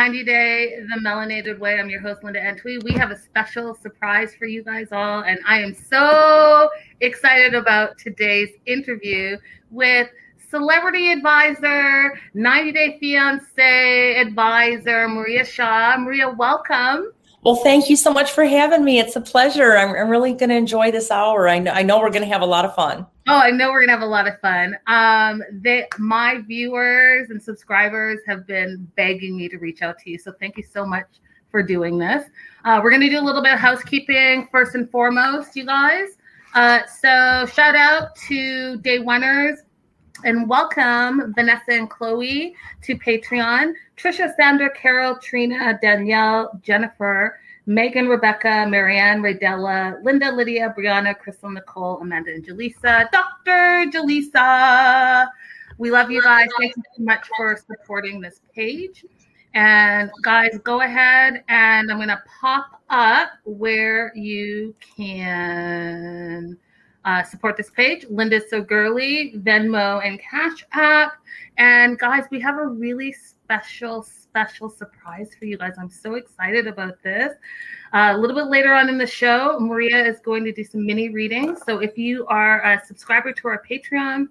Guys, welcome 90 Day The Melanated Way. I'm your host, Linda Entwee. We have a special surprise for you guys all, and I am so excited about today's interview with celebrity advisor, 90 Day Fiance advisor, Maria Shaw. Maria, welcome. Well, thank you so much for having me. It's a pleasure. I'm, I'm really going to enjoy this hour. I know, I know we're going to have a lot of fun. Oh, I know we're going to have a lot of fun. Um, they, my viewers and subscribers have been begging me to reach out to you. So thank you so much for doing this. Uh, we're going to do a little bit of housekeeping first and foremost, you guys. Uh, so shout out to day oneers and welcome Vanessa and Chloe to Patreon. Trisha, Sandra, Carol, Trina, Danielle, Jennifer, Megan, Rebecca, Marianne, Raydella, Linda, Lydia, Brianna, Crystal, Nicole, Amanda, and Jaleesa. Dr. Jaleesa. We love you guys. Thank you so much for supporting this page. And guys, go ahead and I'm going to pop up where you can uh, support this page. Linda's So Girly, Venmo, and Cash App. And guys, we have a really special, special surprise for you guys. I'm so excited about this. Uh, a little bit later on in the show, Maria is going to do some mini readings. So if you are a subscriber to our Patreon,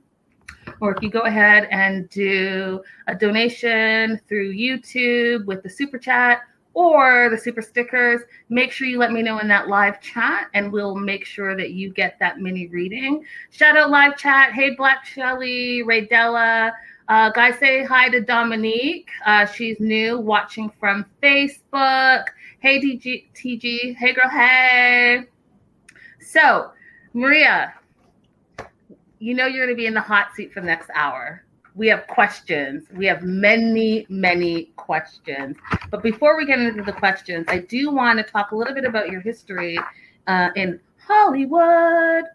or if you go ahead and do a donation through YouTube with the super chat, or the super stickers, make sure you let me know in that live chat and we'll make sure that you get that mini reading. Shout out live chat. Hey, Black Shelly, Raydella. Uh, guys, say hi to Dominique. Uh, she's new, watching from Facebook. Hey, TG, TG. Hey, girl. Hey. So, Maria, you know you're going to be in the hot seat for the next hour we have questions. We have many, many questions. But before we get into the questions, I do want to talk a little bit about your history uh, in Hollywood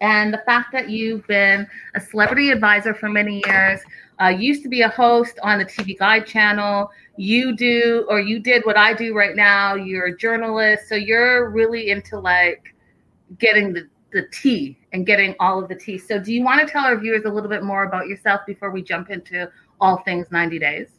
and the fact that you've been a celebrity advisor for many years. Uh, used to be a host on the TV Guide channel. You do, or you did what I do right now. You're a journalist, so you're really into like getting the the tea and getting all of the tea. So, do you want to tell our viewers a little bit more about yourself before we jump into all things 90 days?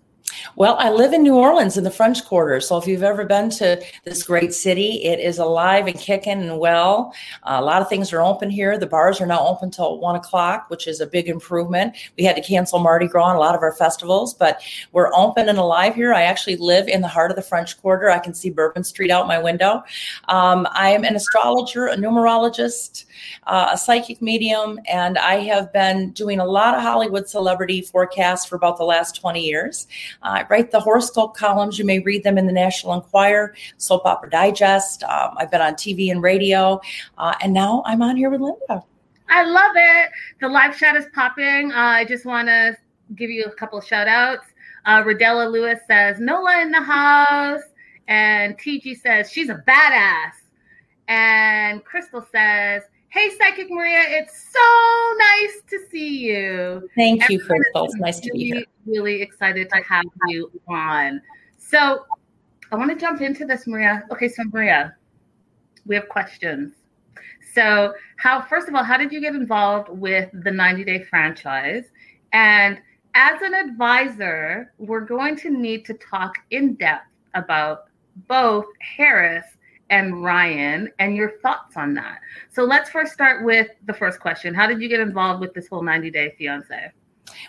Well, I live in New Orleans in the French Quarter. So if you've ever been to this great city, it is alive and kicking and well. Uh, a lot of things are open here. The bars are now open till one o'clock, which is a big improvement. We had to cancel Mardi Gras and a lot of our festivals, but we're open and alive here. I actually live in the heart of the French Quarter. I can see Bourbon Street out my window. Um, I am an astrologer, a numerologist, uh, a psychic medium, and I have been doing a lot of Hollywood celebrity forecasts for about the last 20 years. I write the horoscope columns. You may read them in the National Enquirer, Soap Opera Digest. Um, I've been on TV and radio, uh, and now I'm on here with Linda. I love it. The live chat is popping. Uh, I just want to give you a couple shout outs. Uh, Rodella Lewis says, Nola in the house. And TG says, she's a badass. And Crystal says, Hey, Psychic Maria, it's so nice to see you. Thank you, Crystal. It's nice to be here. Really excited to have you on. So, I want to jump into this, Maria. Okay, so Maria, we have questions. So, how first of all, how did you get involved with the 90 Day franchise? And as an advisor, we're going to need to talk in depth about both Harris and Ryan and your thoughts on that. So let's first start with the first question. How did you get involved with this whole 90 day fiance?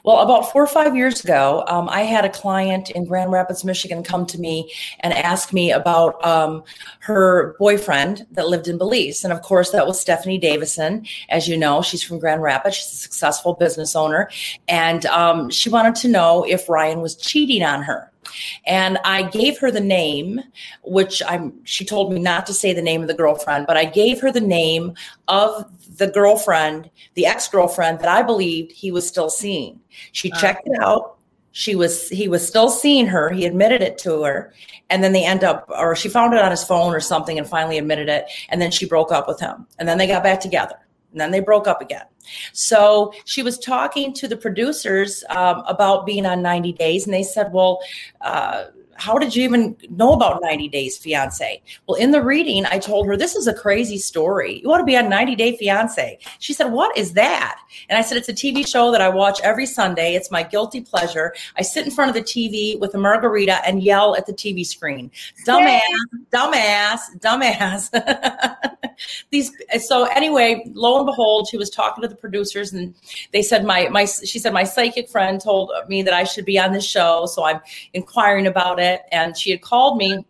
Well, about four or five years ago, um, I had a client in Grand Rapids, Michigan come to me and ask me about um, her boyfriend that lived in Belize. And of course, that was Stephanie Davison. As you know, she's from Grand Rapids. She's a successful business owner. And um, she wanted to know if Ryan was cheating on her. And I gave her the name, which I'm she told me not to say the name of the girlfriend, but I gave her the name of the girlfriend, the ex-girlfriend that I believed he was still seeing. She uh-huh. checked it out. She was he was still seeing her. He admitted it to her. And then they end up or she found it on his phone or something and finally admitted it. And then she broke up with him. And then they got back together. And then they broke up again. So she was talking to the producers um, about being on 90 Days, and they said, Well, uh, how did you even know about 90 Days Fiance? Well, in the reading, I told her, This is a crazy story. You want to be on 90 Day Fiance? She said, What is that? And I said, It's a TV show that I watch every Sunday. It's my guilty pleasure. I sit in front of the TV with a margarita and yell at the TV screen. Dumbass, dumbass, dumbass. These so anyway, lo and behold, she was talking to the producers and they said my my she said my psychic friend told me that I should be on this show. So I'm inquiring about it it. And she had called me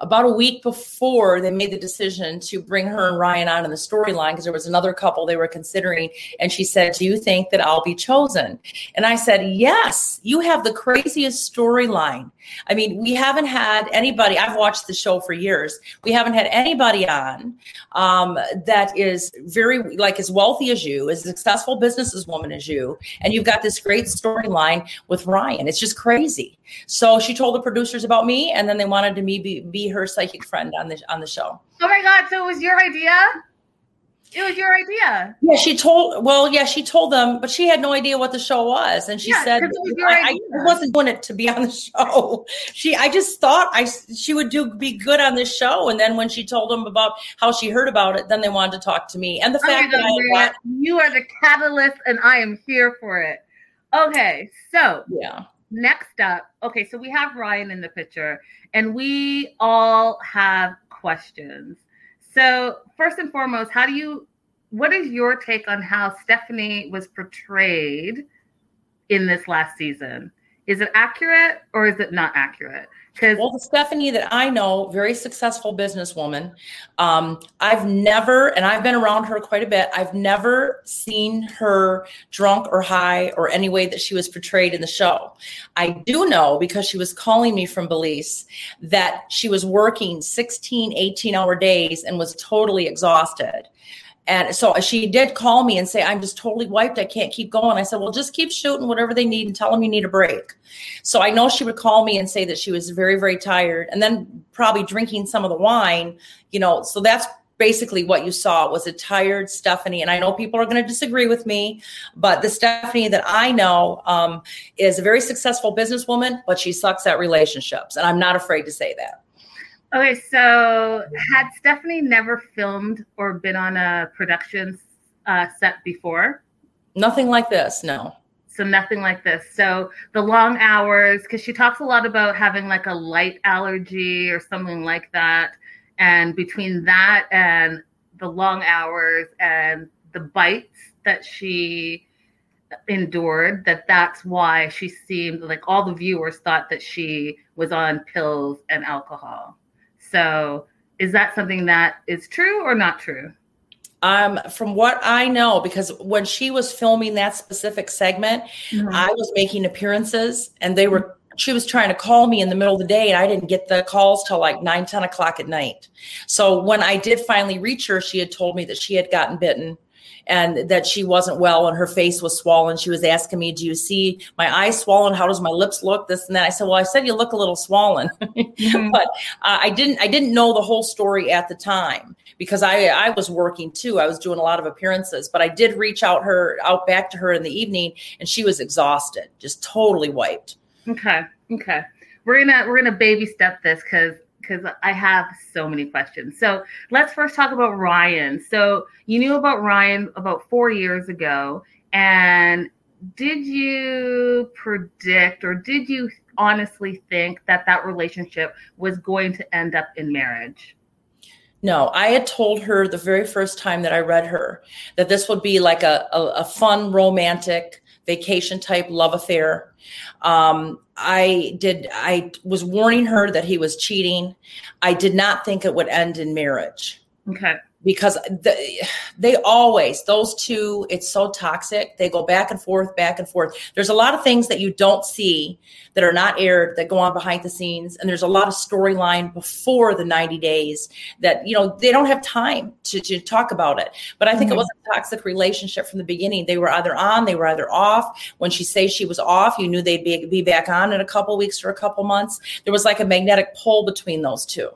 about a week before they made the decision to bring her and Ryan on in the storyline because there was another couple they were considering. And she said, Do you think that I'll be chosen? And I said, Yes, you have the craziest storyline. I mean, we haven't had anybody, I've watched the show for years. We haven't had anybody on um, that is very, like, as wealthy as you, as successful businesswoman as you. And you've got this great storyline with Ryan. It's just crazy. So she told the producers about me, and then they wanted to me be, be her psychic friend on the on the show. Oh my god! So it was your idea? It was your idea. Yeah, she told. Well, yeah, she told them, but she had no idea what the show was, and she yeah, said, was I, I, wasn't doing it to be on the show." She, I just thought I she would do be good on this show, and then when she told them about how she heard about it, then they wanted to talk to me, and the oh fact God, that I, you are the catalyst, and I am here for it. Okay, so yeah. Next up, okay, so we have Ryan in the picture, and we all have questions. So, first and foremost, how do you, what is your take on how Stephanie was portrayed in this last season? Is it accurate or is it not accurate? Well, the Stephanie that I know, very successful businesswoman. Um, I've never, and I've been around her quite a bit. I've never seen her drunk or high or any way that she was portrayed in the show. I do know because she was calling me from Belize that she was working 16, 18 hour days and was totally exhausted. And so she did call me and say, I'm just totally wiped. I can't keep going. I said, Well, just keep shooting whatever they need and tell them you need a break. So I know she would call me and say that she was very, very tired and then probably drinking some of the wine, you know. So that's basically what you saw was a tired Stephanie. And I know people are going to disagree with me, but the Stephanie that I know um, is a very successful businesswoman, but she sucks at relationships. And I'm not afraid to say that. Okay, so had Stephanie never filmed or been on a production uh, set before? Nothing like this, no. So nothing like this. So the long hours, because she talks a lot about having like a light allergy or something like that, and between that and the long hours and the bites that she endured, that that's why she seemed like all the viewers thought that she was on pills and alcohol. So, is that something that is true or not true? Um, from what I know, because when she was filming that specific segment, mm-hmm. I was making appearances and they were she was trying to call me in the middle of the day and I didn't get the calls till like 9, 10 o'clock at night. So when I did finally reach her, she had told me that she had gotten bitten and that she wasn't well and her face was swollen. She was asking me, Do you see my eyes swollen? How does my lips look? This and that. I said, Well, I said you look a little swollen. Mm-hmm. but uh, I didn't I didn't know the whole story at the time because I I was working too. I was doing a lot of appearances, but I did reach out her out back to her in the evening and she was exhausted, just totally wiped. Okay. Okay. We're gonna we're gonna baby step this because because I have so many questions. So let's first talk about Ryan. So you knew about Ryan about four years ago, and did you predict or did you honestly think that that relationship was going to end up in marriage? No, I had told her the very first time that I read her that this would be like a, a, a fun, romantic, vacation type love affair. Um, I did, I was warning her that he was cheating. I did not think it would end in marriage. Okay because the, they always those two it's so toxic. They go back and forth back and forth. There's a lot of things that you don't see that are not aired that go on behind the scenes. And there's a lot of storyline before the 90 days that you know they don't have time to, to talk about it. But i think mm-hmm. it was a toxic relationship from the beginning. They were either on they were either off. When she say she was off you knew they'd be, be back on in a couple weeks or a couple months. There was like a magnetic pull between those two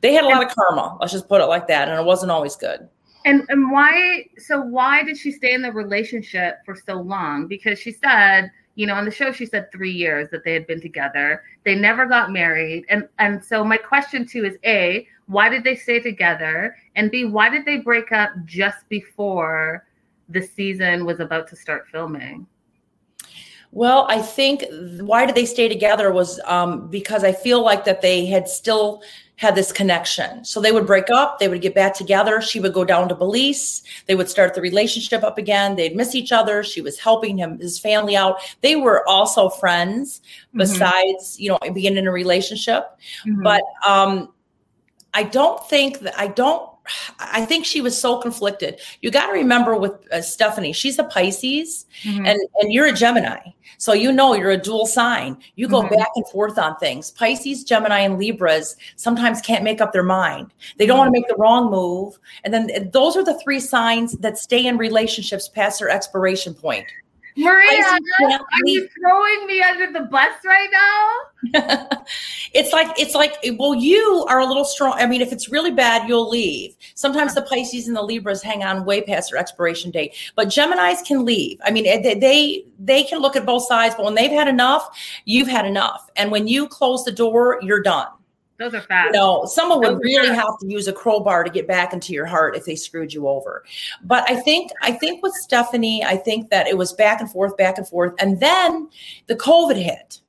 they had a lot of karma. Let's just put it like that, and it wasn't always good. And and why? So why did she stay in the relationship for so long? Because she said, you know, on the show she said three years that they had been together. They never got married, and and so my question too is a why did they stay together, and b why did they break up just before the season was about to start filming? Well, I think why did they stay together was um, because I feel like that they had still had this connection. So they would break up, they would get back together. She would go down to Belize. They would start the relationship up again. They'd miss each other. She was helping him, his family out. They were also friends mm-hmm. besides, you know, being in a relationship. Mm-hmm. But um, I don't think that I don't I think she was so conflicted. You got to remember with uh, Stephanie, she's a Pisces mm-hmm. and, and you're a Gemini. So you know you're a dual sign. You go mm-hmm. back and forth on things. Pisces, Gemini, and Libras sometimes can't make up their mind. They don't mm-hmm. want to make the wrong move. And then those are the three signs that stay in relationships past their expiration point. Maria, are you throwing me under the bus right now? it's like it's like well, you are a little strong. I mean, if it's really bad, you'll leave. Sometimes the Pisces and the Libras hang on way past their expiration date, but Gemini's can leave. I mean, eh, they they, they can look at both sides, but when they've had enough, you've had enough, and when you close the door, you're done. Those are fast. You know, someone Those would really fast. have to use a crowbar to get back into your heart if they screwed you over. But I think, I think with Stephanie, I think that it was back and forth, back and forth, and then the COVID hit.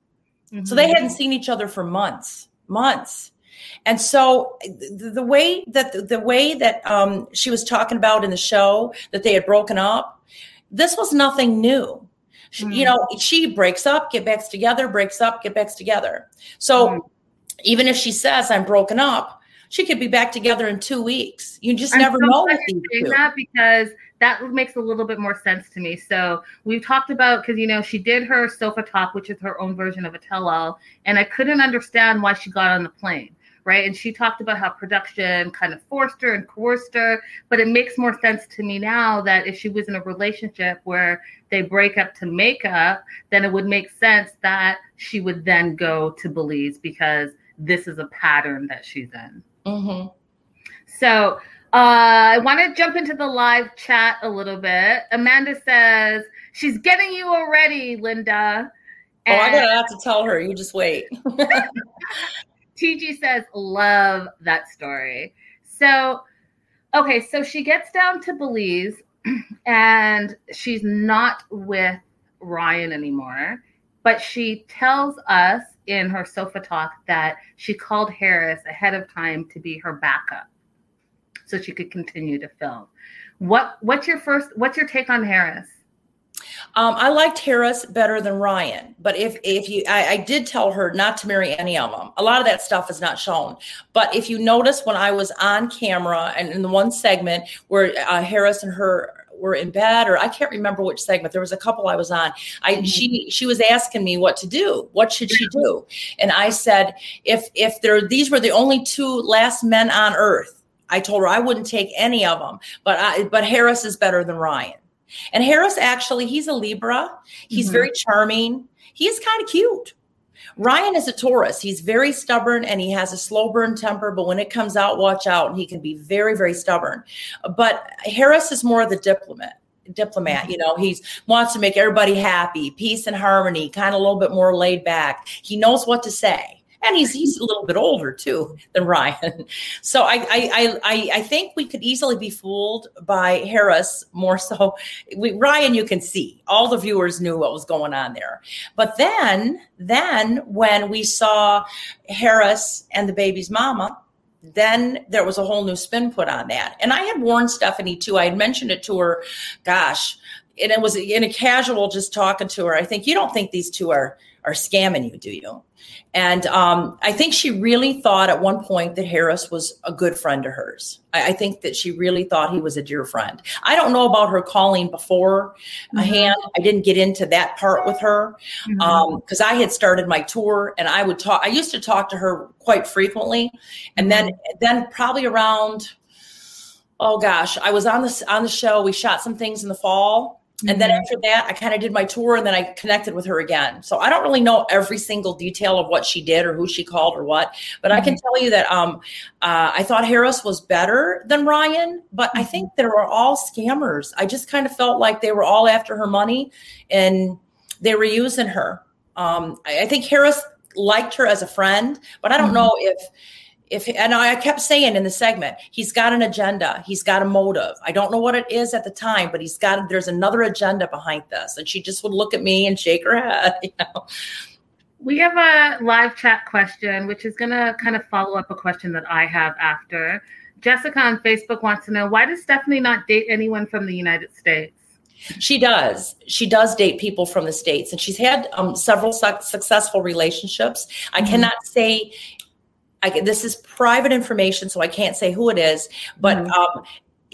Mm-hmm. So they mm-hmm. hadn't seen each other for months, months. And so the, the way that the, the way that um, she was talking about in the show that they had broken up, this was nothing new. Mm-hmm. You know, she breaks up, get back together, breaks up, get back together. So mm-hmm even if she says I'm broken up, she could be back together in two weeks. You just I'm never so know. That because that makes a little bit more sense to me. So we've talked about because you know she did her sofa talk, which is her own version of a tell-all, and I couldn't understand why she got on the plane. Right. And she talked about how production kind of forced her and coerced her. But it makes more sense to me now that if she was in a relationship where they break up to make up, then it would make sense that she would then go to Belize because this is a pattern that she's in. Mm-hmm. So uh, I want to jump into the live chat a little bit. Amanda says she's getting you already, Linda. And oh, I'm gonna have to tell her. You just wait. TG says, love that story. So, okay, so she gets down to Belize and she's not with Ryan anymore, but she tells us in her sofa talk that she called Harris ahead of time to be her backup so she could continue to film. What what's your first what's your take on Harris? Um, I liked Harris better than Ryan, but if if you, I, I, did tell her not to marry any of them. A lot of that stuff is not shown. But if you notice, when I was on camera and in the one segment where uh, Harris and her were in bed or I can't remember which segment. There was a couple I was on. I mm-hmm. she she was asking me what to do. What should she do? And I said, if if there these were the only two last men on earth, I told her I wouldn't take any of them. But I but Harris is better than Ryan. And Harris actually, he's a Libra. He's mm-hmm. very charming. He's kind of cute. Ryan is a Taurus. He's very stubborn and he has a slow burn temper, but when it comes out, watch out. And he can be very, very stubborn. But Harris is more of the diplomat diplomat mm-hmm. you know he wants to make everybody happy peace and harmony kind of a little bit more laid back he knows what to say and he's he's a little bit older too than Ryan. So I I I I think we could easily be fooled by Harris more so. We, Ryan, you can see all the viewers knew what was going on there, but then then when we saw Harris and the baby's mama. Then there was a whole new spin put on that. And I had warned Stephanie too. I had mentioned it to her, gosh, and it was in a casual just talking to her. I think you don't think these two are are scamming you, do you? And um, I think she really thought at one point that Harris was a good friend of hers. I, I, think that she really thought he was a dear friend. I don't know about her calling before mm-hmm. a hand. I didn't get into that part with her because mm-hmm. um, I had started my tour and I would talk. I used to talk to her quite frequently, and mm-hmm. then then probably around oh gosh, I was on this on the show. We shot some things in the fall Mm-hmm. And then mm-hmm. after that, I kind of did my tour and then I connected with her again. So I don't really know every single detail of what she did or who she called or what, but mm-hmm. I can mm-hmm. tell you that um, uh, I thought Harris was better than Ryan, but I think mm-hmm. they were all scammers. I just kind of felt like they were all after her money and they were using her. Um, I, I think Harris liked her as a friend, but I don't mm-hmm. know if if and I kept saying in the segment, he's got an agenda, he's got a motive. I don't know what it is at the time, but he's got there's another agenda behind this. And she just would look at me and shake her head, you know. We have a live chat question, which is going to kind of follow up a question that I have after. Jessica on Facebook wants to know why does Stephanie not date anyone from the United States? She does. She does date people from the states, and she's had um, several su- successful relationships. I mm-hmm. cannot say I, this is private information, so I can't say who it is, but mm-hmm. um,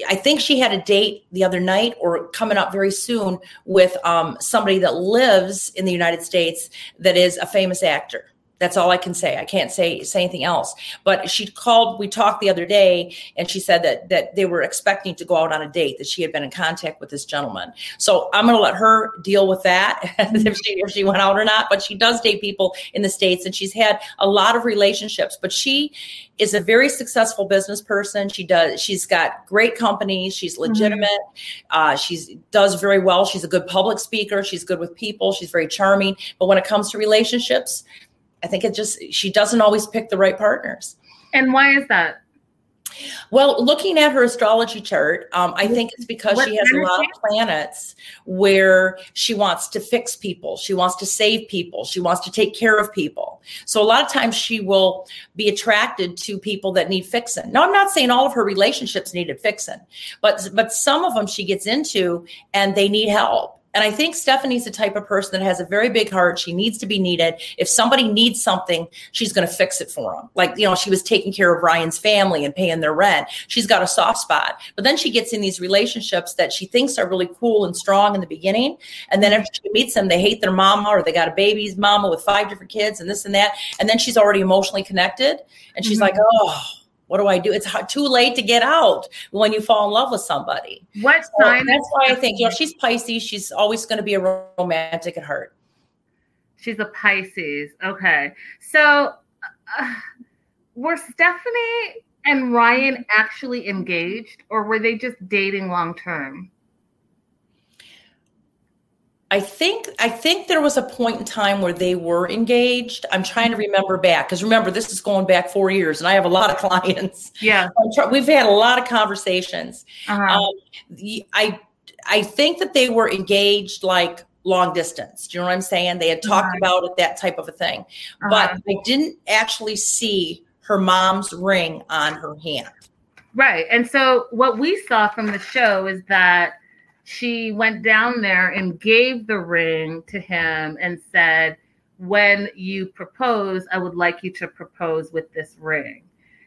I think she had a date the other night or coming up very soon with um, somebody that lives in the United States that is a famous actor. That's all I can say. I can't say say anything else. But she called. We talked the other day, and she said that that they were expecting to go out on a date. That she had been in contact with this gentleman. So I'm going to let her deal with that if she if she went out or not. But she does date people in the states, and she's had a lot of relationships. But she is a very successful business person. She does. She's got great companies. She's mm-hmm. legitimate. Mm-hmm. Uh, she's does very well. She's a good public speaker. She's good with people. She's very charming. But when it comes to relationships, I think it just she doesn't always pick the right partners. And why is that? Well, looking at her astrology chart, um, I think it's because what she has a lot of planets where she wants to fix people, she wants to save people, she wants to take care of people. So a lot of times she will be attracted to people that need fixing. Now, I'm not saying all of her relationships needed fixing, but but some of them she gets into and they need help. And I think Stephanie's the type of person that has a very big heart. She needs to be needed. If somebody needs something, she's going to fix it for them. Like, you know, she was taking care of Ryan's family and paying their rent. She's got a soft spot. But then she gets in these relationships that she thinks are really cool and strong in the beginning. And then if she meets them, they hate their mama or they got a baby's mama with five different kids and this and that. And then she's already emotionally connected. And she's mm-hmm. like, oh, what do I do? It's too late to get out when you fall in love with somebody. What so sign? That's why I think, you know, she's Pisces. She's always going to be a romantic at heart. She's a Pisces. Okay. So uh, were Stephanie and Ryan actually engaged or were they just dating long term? I think I think there was a point in time where they were engaged. I'm trying to remember back because remember this is going back four years, and I have a lot of clients. Yeah, try, we've had a lot of conversations. Uh-huh. Um, I I think that they were engaged like long distance. Do you know what I'm saying? They had talked uh-huh. about it, that type of a thing, uh-huh. but I didn't actually see her mom's ring on her hand. Right, and so what we saw from the show is that she went down there and gave the ring to him and said, When you propose, I would like you to propose with this ring.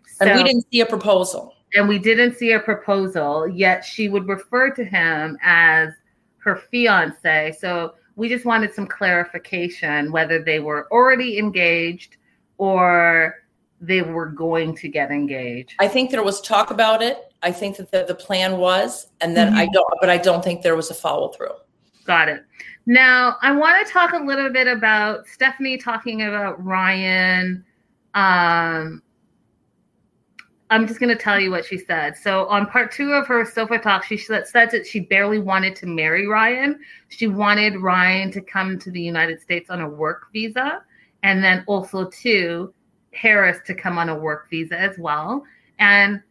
So, and we didn't see a proposal. And we didn't see a proposal, yet she would refer to him as her fiance. So we just wanted some clarification whether they were already engaged or they were going to get engaged. I think there was talk about it. I think that the, the plan was, and then mm-hmm. I don't, but I don't think there was a follow through. Got it. Now I want to talk a little bit about Stephanie talking about Ryan. Um, I'm just going to tell you what she said. So on part two of her sofa talk, she said that she barely wanted to marry Ryan. She wanted Ryan to come to the United States on a work visa, and then also to Harris to come on a work visa as well. And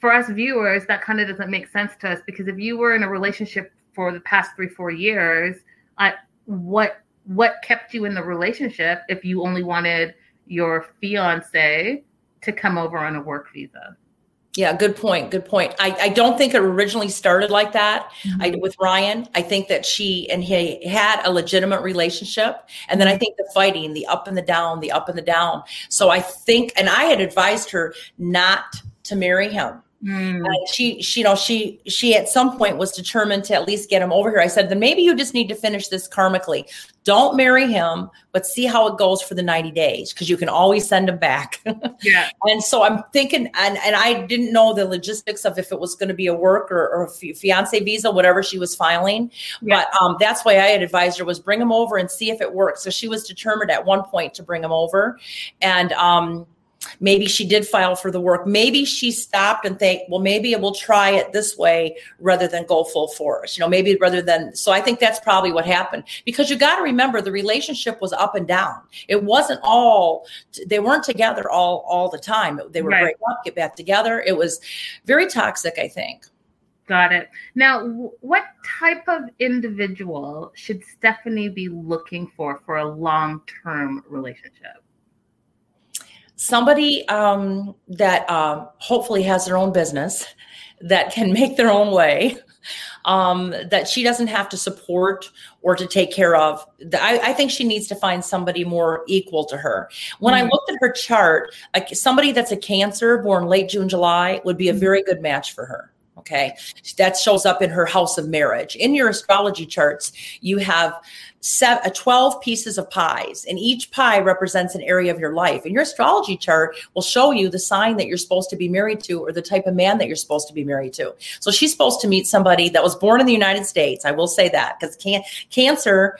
for us viewers, that kind of doesn't make sense to us because if you were in a relationship for the past three, four years, uh, what what kept you in the relationship if you only wanted your fiance to come over on a work visa? Yeah, good point. Good point. I, I don't think it originally started like that. Mm-hmm. I, with Ryan, I think that she and he had a legitimate relationship, and then I think the fighting, the up and the down, the up and the down. So I think, and I had advised her not to marry him Mm. Uh, she, she, you know, she, she at some point was determined to at least get him over here. I said, then maybe you just need to finish this karmically. Don't marry him, but see how it goes for the 90 days because you can always send him back. yeah. and so I'm thinking, and, and I didn't know the logistics of if it was going to be a work or, or a fiance visa, whatever she was filing. Yeah. But um, that's why I had advised her was bring him over and see if it works. So she was determined at one point to bring him over. And, um, maybe she did file for the work maybe she stopped and think well maybe we'll try it this way rather than go full force you know maybe rather than so i think that's probably what happened because you got to remember the relationship was up and down it wasn't all they weren't together all all the time they were right. break up get back together it was very toxic i think Got it. Now, what type of individual should Stephanie be looking for for a long term relationship? Somebody um, that uh, hopefully has their own business that can make their own way um, that she doesn't have to support or to take care of. I, I, think she needs to find somebody more equal to her. When mm-hmm. I looked at her chart, somebody that's a Cancer born late June, July would be a mm-hmm. very good match for her. Okay. That shows up in her house of marriage. In your astrology charts, you have seven, uh, 12 pieces of pies, and each pie represents an area of your life. And your astrology chart will show you the sign that you're supposed to be married to or the type of man that you're supposed to be married to. So she's supposed to meet somebody that was born in the United States. I will say that because can- Cancer,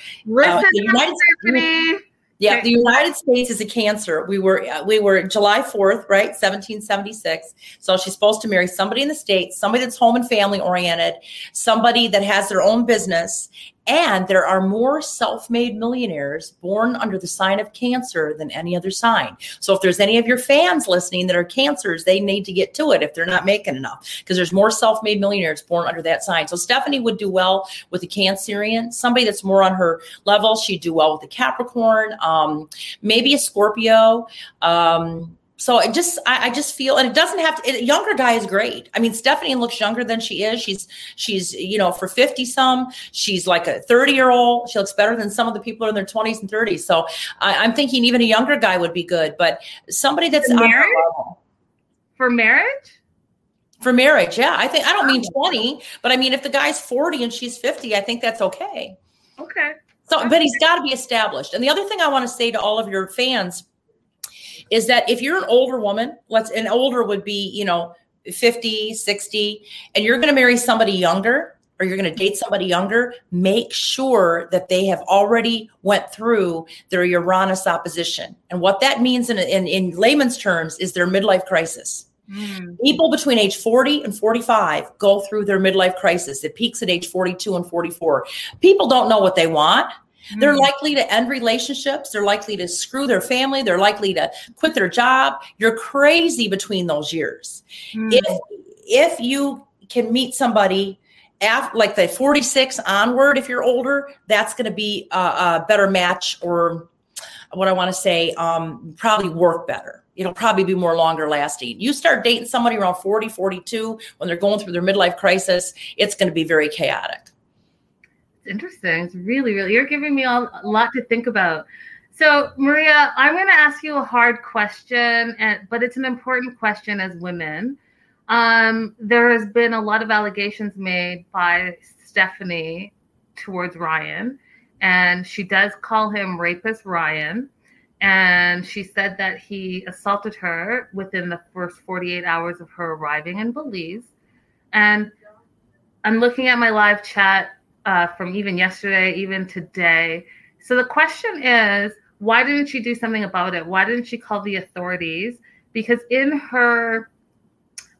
uh, the United States. Yeah, the United States is a cancer. We were uh, we were July 4th, right? 1776. So she's supposed to marry somebody in the states, somebody that's home and family oriented, somebody that has their own business and there are more self made millionaires born under the sign of Cancer than any other sign. So, if there's any of your fans listening that are Cancers, they need to get to it if they're not making enough because there's more self made millionaires born under that sign. So, Stephanie would do well with a Cancerian, somebody that's more on her level. She'd do well with a Capricorn, um, maybe a Scorpio. Um, so I just I, I, just feel and it doesn't have to a younger guy is great. I mean Stephanie looks younger than she is. She's she's you know for 50 some, she's like a 30 year old. She looks better than some of the people in their 20s and 30s. So I, am thinking even a younger guy would be good, but somebody that's for marriage? For marriage? For marriage, yeah. I think I don't mean 20, but I mean if the guy's 40 and she's 50, I think that's okay. Okay. So, but he's got to be established. And the other thing I want to say to all of your fans is that if you're an older woman, let's an older would be, you know, 50, 60, and you're going to marry somebody younger or you're going to date somebody younger, make sure that they have already went through their Uranus opposition. And what that means in, in, in layman's terms is their midlife crisis. Mm. People between age 40 and 45 go through their midlife crisis. It peaks at age 42 and 44. People don't know what they want. They're mm. likely to end relationships. They're likely to screw their family. They're likely to quit their job. You're crazy between those years. Mm. If if you can meet somebody after, like the 46 onward, if you're older, that's going to be a, a, better match or what I want to say, um, probably work better. It'll probably be more longer lasting. You start dating somebody around 40, 42 when they're going through their midlife crisis, it's going to be very chaotic interesting. It's really, really, you're giving me a lot to think about. So, Maria, I'm going to ask you a hard question, and but it's an important question as women. Um, there has been a lot of allegations made by Stephanie towards Ryan, and she does call him rapist Ryan. And she said that he assaulted her within the first 48 hours of her arriving in Belize. And I'm looking at my live chat uh, from even yesterday, even today. So the question is, why didn't she do something about it? Why didn't she call the authorities? Because in her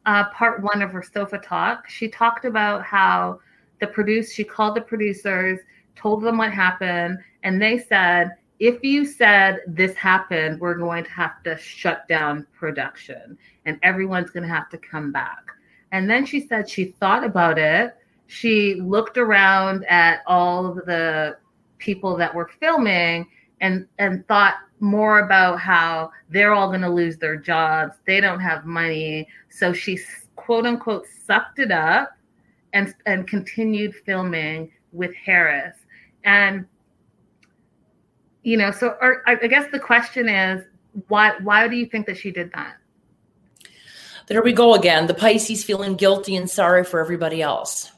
uh, part one of her sofa talk, she talked about how the produce she called the producers, told them what happened, and they said, if you said this happened, we're going to have to shut down production and everyone's going to have to come back. And then she said she thought about it she looked around at all of the people that were filming and and thought more about how they're all going to lose their jobs they don't have money so she quote unquote sucked it up and and continued filming with harris and you know so or, i guess the question is why why do you think that she did that there we go again. The Pisces feeling guilty and sorry for everybody else.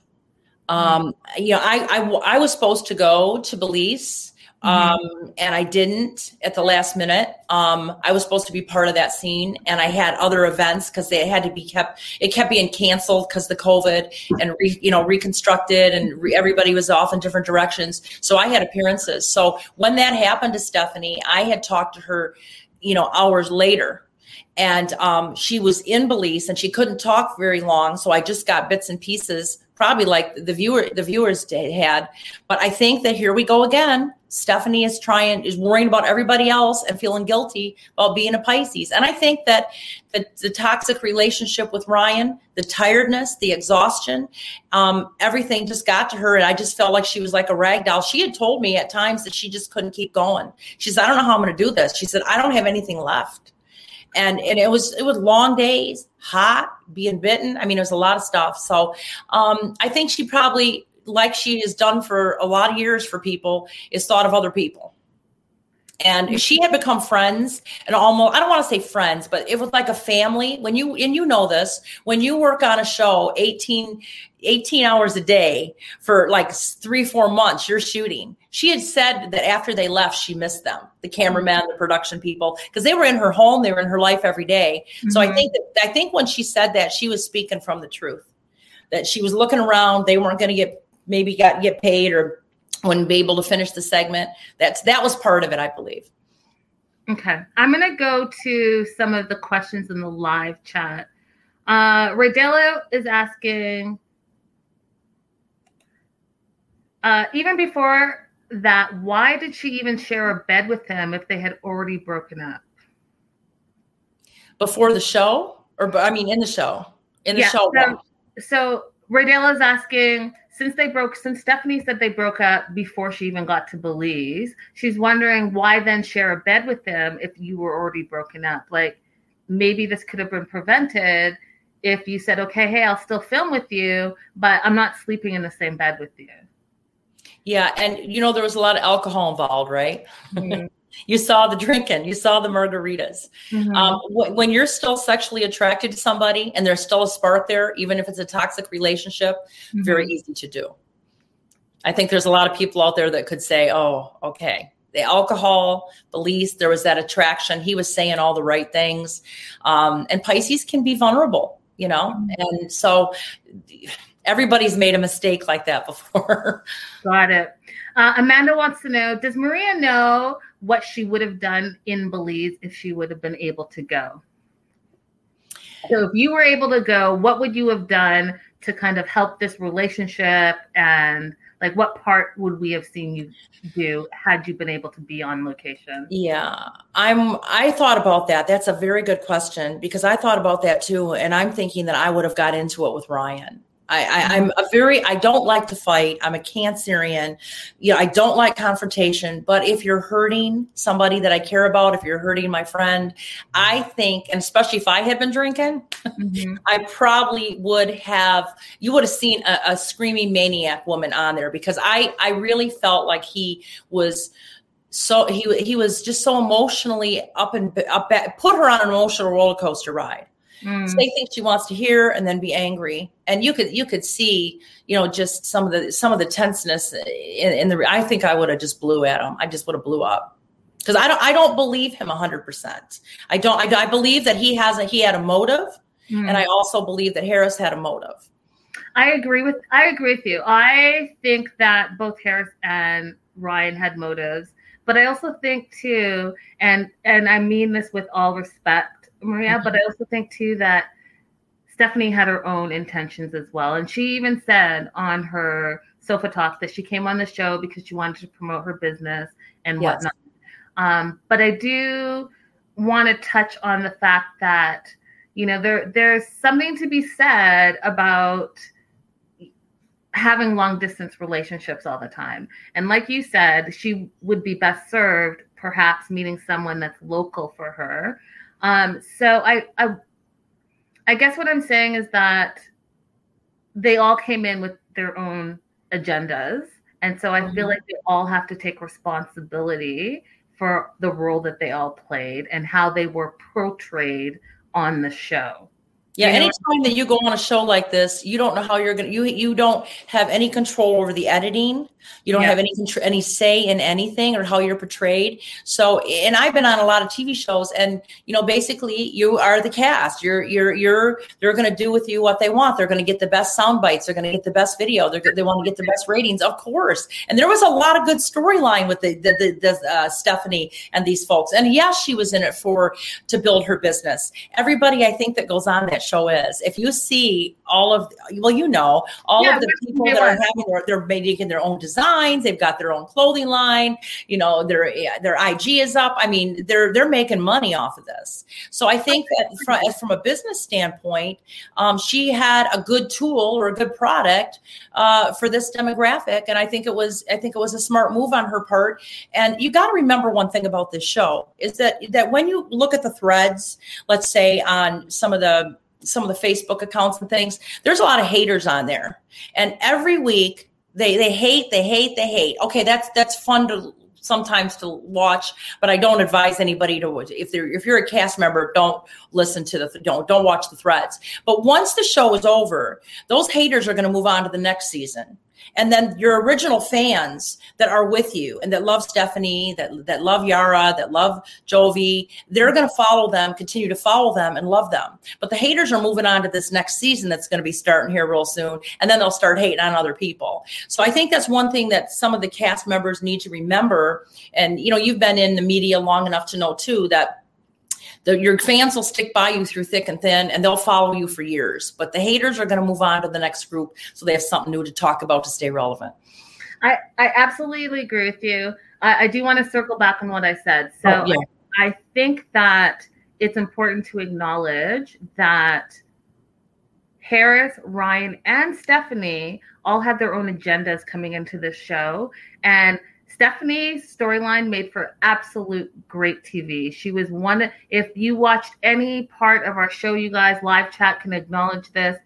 Um, you know, I, I, I was supposed to go to Belize Mm-hmm. Um, and I didn't at the last minute. Um, I was supposed to be part of that scene, and I had other events because they had to be kept. It kept being canceled because the COVID and re, you know reconstructed, and re, everybody was off in different directions. So I had appearances. So when that happened to Stephanie, I had talked to her, you know, hours later and um, she was in Belize and she couldn't talk very long. So I just got bits and pieces, probably like the viewer the viewers had. But I think that here we go again. Stephanie is trying is worrying about everybody else and feeling guilty about being a Pisces. And I think that the, the toxic relationship with Ryan, the tiredness, the exhaustion, um, everything just got to her. And I just felt like she was like a rag doll. She had told me at times that she just couldn't keep going. She said, I don't know how I'm going to do this. She said, I don't have anything left and and it was it was long days, hot, being bitten. I mean, it was a lot of stuff. So um, I think she probably, like she has done for a lot of years for people, is thought of other people. And she had become friends and almost, I don't want to say friends, but it was like a family. When you, and you know this, when you work on a show 18, 18 hours a day for like three, four months, you're shooting. She had said that after they left, she missed them, the cameraman, the production people, because they were in her home, they were in her life every day. Mm-hmm. So I mm-hmm. think that I think when she said that, she was speaking from the truth. That she was looking around, they weren't going to get maybe got get paid or wouldn't be able to finish the segment. That's that was part of it, I believe. Okay, I'm gonna go to some of the questions in the live chat. Uh, Radela is asking, uh, even before that, why did she even share a bed with him if they had already broken up? Before the show, or I mean, in the show, in the yeah, show. So, so Radela is asking, since they broke, since Stephanie said they broke up before she even got to Belize, she's wondering why then share a bed with him if you were already broken up. Like maybe this could have been prevented if you said, okay, hey, I'll still film with you, but I'm not sleeping in the same bed with you. Yeah. And, you know, there was a lot of alcohol involved, right? Mm-hmm. You saw the drinking, you saw the margaritas. Mm-hmm. Um, w- when you're still sexually attracted to somebody and there's still a spark there, even if it's a toxic relationship, mm-hmm. very easy to do. I think there's a lot of people out there that could say, oh, okay, the alcohol, Belize, there was that attraction. He was saying all the right things. Um, and Pisces can be vulnerable, you know? Mm-hmm. And so everybody's made a mistake like that before. Got it. Uh, Amanda wants to know Does Maria know what she would have done in Belize if she would have been able to go? So, if you were able to go, what would you have done to kind of help this relationship? And like, what part would we have seen you do had you been able to be on location? Yeah, I'm. I thought about that. That's a very good question because I thought about that too, and I'm thinking that I would have got into it with Ryan I, am a very I don't like to fight. I'm a Cancerian. You know, I don't like confrontation. But if you're hurting somebody that I care about, if you're hurting my friend, I think, and especially if I had been drinking, mm-hmm. I probably would have. You would have seen a, a screaming maniac woman on there because I I really felt like he was so he he was just so emotionally up and up put her on an emotional roller coaster ride mm. say things she wants to hear and then be angry. And you could you could see you know just some of the some of the tenseness in, in the i think i would have just blew at him i just would have blew up. Because i don't i don't believe him 100% i don't i, I believe that he has a he had a motive mm. and i also believe that harris had a motive. I agree with i agree with you. I think that both harris and ryan had motives but i also think too and and i mean this with all respect Maria, but I also think too that Stephanie had her own intentions as well. And she even said on her sofa talk that she came on the show because she wanted to promote her business and yes. whatnot. Um, but I do want to touch on the fact that you know there there's something to be said about having long distance relationships all the time. And like you said, she would be best served perhaps meeting someone that's local for her um, so I, I, I guess what I'm saying is that they all came in with their own agendas, and so I mm-hmm. feel like they all have to take responsibility for the role that they all played and how they were portrayed on the show. Yeah, You know- anytime that you go on a show like this, you don't know how you're gonna. You you don't have any control over the editing. You don't Yeah. have any any say in anything or how you're portrayed. So, and I've been on a lot of TV shows, and you know, basically, you are the cast. You're you're you're. They're going to do with you what they want. They're going to get the best sound bites. They're going to get the best video. They're they want to get the best ratings, of course. And there was a lot of good storyline with the the, the, the uh, Stephanie and these folks. And yes, she was in it for to build her business. Everybody, I think, that goes on that show is. If you see all of, well, you know, all Yeah, of the people that are having, their, they're making their own designs. They've got their own clothing line. You know, their their IG is up. I mean, they're they're making money off of this. So I think that from, from a business standpoint, um, she had a good tool or a good product uh, for this demographic, and I think it was I think it was a smart move on her part. And you got to remember one thing about this show is that that when you look at the threads, let's say on some of the some of the Facebook accounts and things, there's a lot of haters on there, and every week they they hate, they hate, they hate. Okay, that's that's fun to sometimes to watch, but I don't advise anybody to if they're if you're a cast member, don't listen to the don't don't watch the threats But once the show is over, those haters are going to move on to the next season. And then your original fans that are with you and that love Stephanie, that that love Yara, that love Jovi, they're going to follow them, continue to follow them and love them. But the haters are moving on to this next season that's going to be starting here real soon, and then they'll start hating on other people. So I think that's one thing that some of the cast members need to remember. And you know, you've been in the media long enough to know too that the, your fans will stick by you through thick and thin and they'll follow you for years but the haters are going to move on to the next group so they have something new to talk about to stay relevant I, I absolutely agree with you. I, I do want to circle back on what I said. So Oh, yeah. I think that it's important to acknowledge that Harris, Ryan, and Stephanie all had their own agendas coming into this show. And Stephanie's storyline made for absolute great TV. She was one, if you watched any part of our show, you guys, live chat can acknowledge this.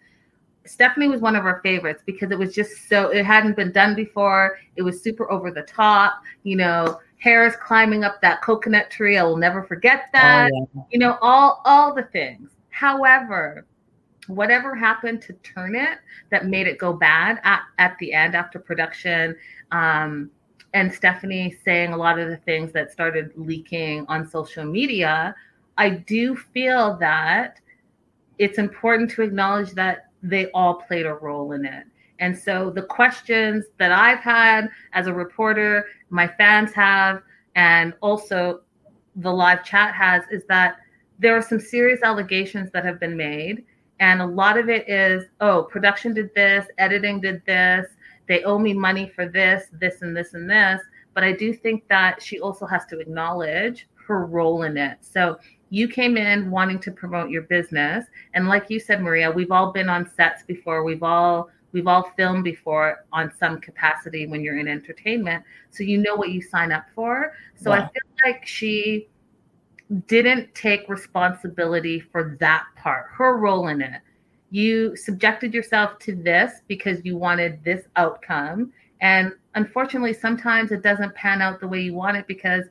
Stephanie was one of our favorites because it was just so, it hadn't been done before. It was super over the top. You know, Harris climbing up that coconut tree. I will never forget that Oh, yeah. you know all all the things however whatever happened to turn it that made it go bad at, at the end after production um, and stephanie saying a lot of the things that started leaking on social media i do feel that it's important to acknowledge that they all played a role in it. And so the questions that i've had as a reporter my fans have and also the live chat has is that there are some serious allegations that have been made and a lot of it is oh production did this editing did this they owe me money for this this and this and this. But i do think that she also has to acknowledge her role in it. So you came in wanting to promote your business. And like you said maria we've all been on sets before. We've all we've all filmed before on some capacity when you're in entertainment. So you know what you sign up for. So i feel like she didn't take responsibility for that part, her role in it. You subjected yourself to this because you wanted this outcome. And unfortunately, sometimes it doesn't pan out the way you want it because,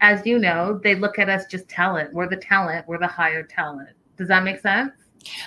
as you know, they look at us just talent. We're the talent, we're the higher talent. Does that make sense?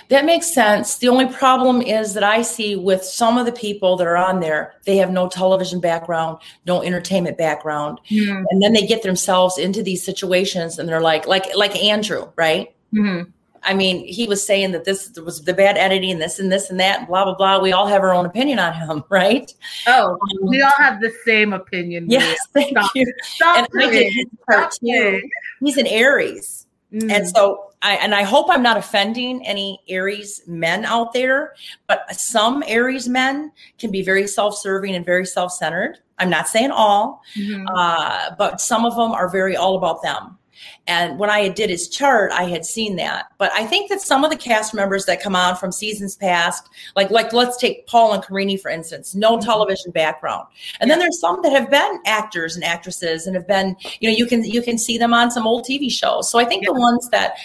That makes sense. The only problem is that I see with some of the people that are on there, they have no television background, no entertainment background, and then they get themselves into these situations, and they're like, like, like Andrew, right? Mhm. I mean, he was saying that this was the bad editing, this and this and that, and blah blah blah. We all have our own opinion on him, right? Oh, we all have the same opinion. Yes, thank Stop. you. Stop And I part too. He's an Aries. Mhm. And so I and I hope I'm not offending any Aries men out there, but some Aries men can be very self-serving and very self-centered. I'm not saying all, Mhm. uh, but some of them are very all about them. And when I did his chart, I had seen that. But I think that some of the cast members that come on from seasons past, like like let's take Paul and Karine for instance, no Mhm. television background. And then there's some that have been actors and actresses and have been, you know, you can you can see them on some old TV shows. So I think the ones that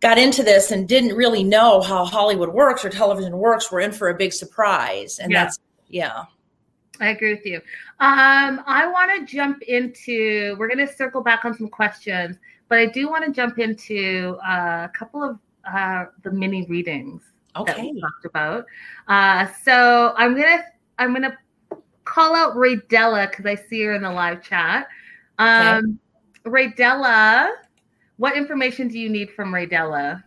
got into this and didn't really know how Hollywood works or television works were in for a big surprise. And Yeah. that's yeah. I agree with you. Um, I want to jump into. We're going to circle back on some questions, but I do want to jump into uh, a couple of uh, the mini readings that Okay. we talked about. Uh, so I'm gonna I'm gonna call out Raydella because I see her in the live chat. Um, Raydella, what information do you need from Raydella?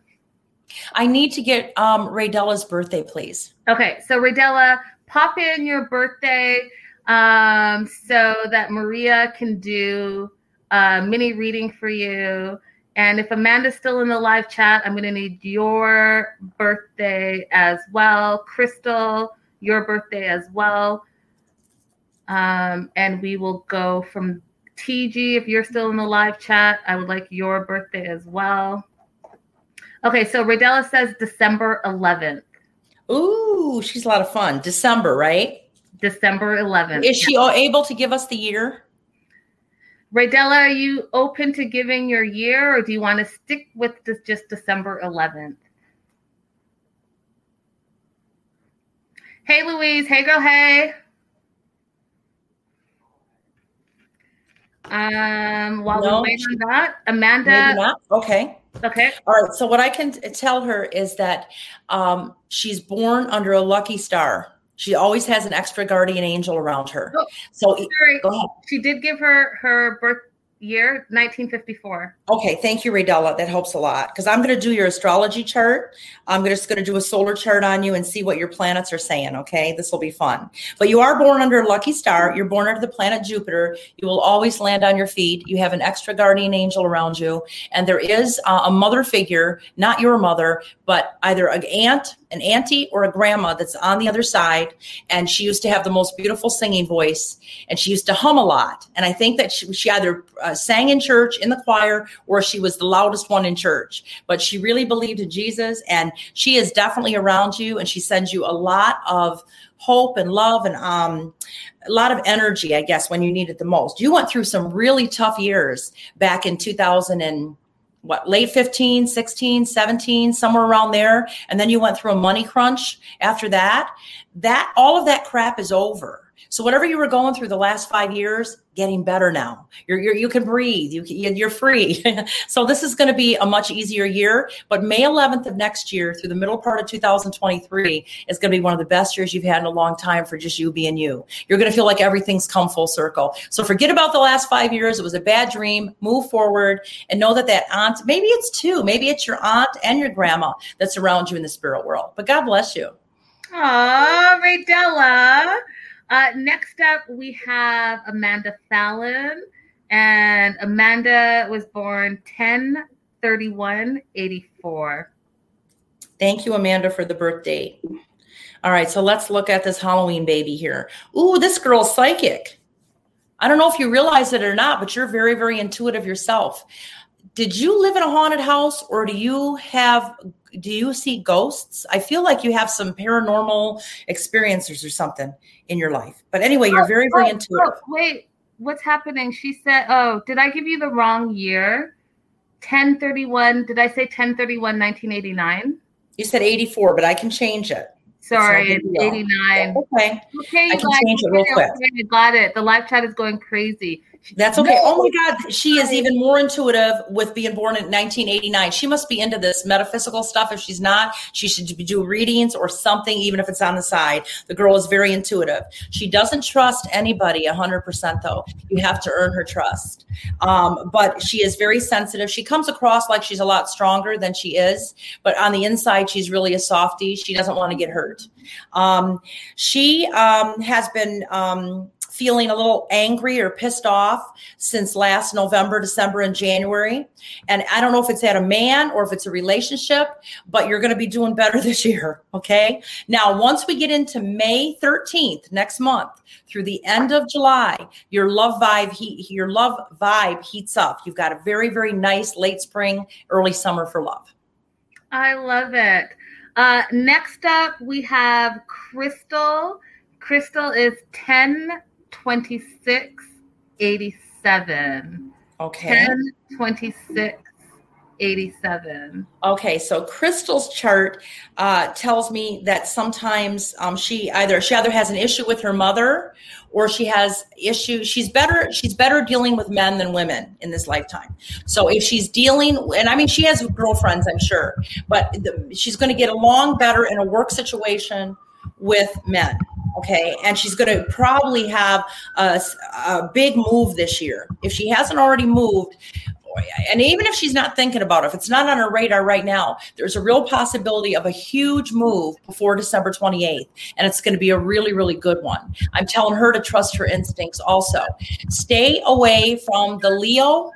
I need to get um, Raydella's birthday, please. Okay, so Raydella, pop in your birthday um, so that Maria can do a mini reading for you. And if Amanda's still in the live chat, I'm going to need your birthday as well. Crystal, your birthday as well. Um, and we will go from TG. If you're still in the live chat, I would like your birthday as well. Okay, so Radella says December 11th. Ooh, she's a lot of fun. December, right? December 11th. Is she able to give us the year? Raydella, are you open to giving your year or do you want to stick with this just December 11th? Hey, Louise. Hey, girl. Hey. Um, while No, we wait on that, Maybe Amanda. not. Okay. Okay. All right. So what I can tell her is that um, she's born under a lucky star. She always has an extra guardian angel around her. Oh. So Sorry. go ahead. She did give her her birth year, 1954. Okay, thank you, Raydella. That helps a lot because I'm going to do your astrology chart. I'm just going to do a solar chart on you and see what your planets are saying. Okay, this will be fun. But you are born under a lucky star. You're born under the planet Jupiter. You will always land on your feet. You have an extra guardian angel around you, and there is uh, a mother figure, not your mother, but either an aunt, an auntie, or a grandma that's on the other side. And she used to have the most beautiful singing voice, and she used to hum a lot. And I think that she, she either uh, sang in church in the choir or she was the loudest one in church. But she really believed in Jesus, and she is definitely around you, and she sends you a lot of hope and love and um, a lot of energy, I guess, when you need it the most. You went through some really tough years back in 2000 and what late 15 16 17 somewhere around there. And then you went through a money crunch after that. That all of that crap is over so whatever you were going through the last five years getting better now. You're, you're you can breathe. You can, you're free. So this is going to be a much easier year but may 11th of next year through the middle part of 2023 is going to be one of the best years you've had in a long time for just you being you. You're going to feel like everything's come full circle. So forget about the last five years. It was a bad dream. Move forward and know that that aunt maybe it's two maybe it's your aunt and your grandma that's around you in the spirit world but god bless you. Aw, Raydella. Uh, next up, we have Amanda Fallon. And Amanda was born 10 31 84. Thank you, Amanda, for the birth date. All right, so let's look at this Halloween baby here. Ooh, this girl's psychic. I don't know if you realize it or not, but you're very, very intuitive yourself. Did you live in a haunted house or do you have do you see ghosts? I feel like you have some paranormal experiences or something in your life. But anyway, you're oh, very, very Oh, intuitive. oh, wait, what's happening? She said, Oh, did I give you the wrong year? 1031. Did I say 10 31 1989? You said 84, but I can change it. Sorry, It's it's no big deal. 89. Okay. Okay, you I can guys, change it real okay, quick. okay, got it. The live chat is going crazy. That's okay. No. Oh my God, she is even more intuitive with being born in 1989. She must be into this metaphysical stuff. If she's not, she should do readings or something, even if it's on the side. The girl is very intuitive. She doesn't trust anybody 100%, though. You have to earn her trust. Um, but she is very sensitive. She comes across like she's a lot stronger than she is, but on the inside, she's really a softie. She doesn't want to get hurt. Um, she um, has been. Feeling a little angry or pissed off since last November, December, and January. And I don't know if it's at a man or if it's a relationship, but you're going to be doing better this year. Okay. Now, once we get into May 13th, next month, through the end of July, your love vibe, heat, your love vibe heats up. You've got a very, very nice late spring, early summer for love. I love it. Uh, next up, we have Crystal. Crystal is 10 26 87. Okay. 10 26 87. Okay, so Crystal's chart uh, tells me that sometimes um, she either she either has an issue with her mother or she has issue. She's better. She's better dealing with men than women in this lifetime. So if she's dealing, and I mean, she has girlfriends, I'm sure, but the, she's going to get along better in a work situation with men. Okay, and she's going to probably have a, a big move this year. If she hasn't already moved, and even if she's not thinking about it, if it's not on her radar right now, there's a real possibility of a huge move before December 28th. And it's going to be a really, really good one. I'm telling her to trust her instincts also. Stay away from the Leo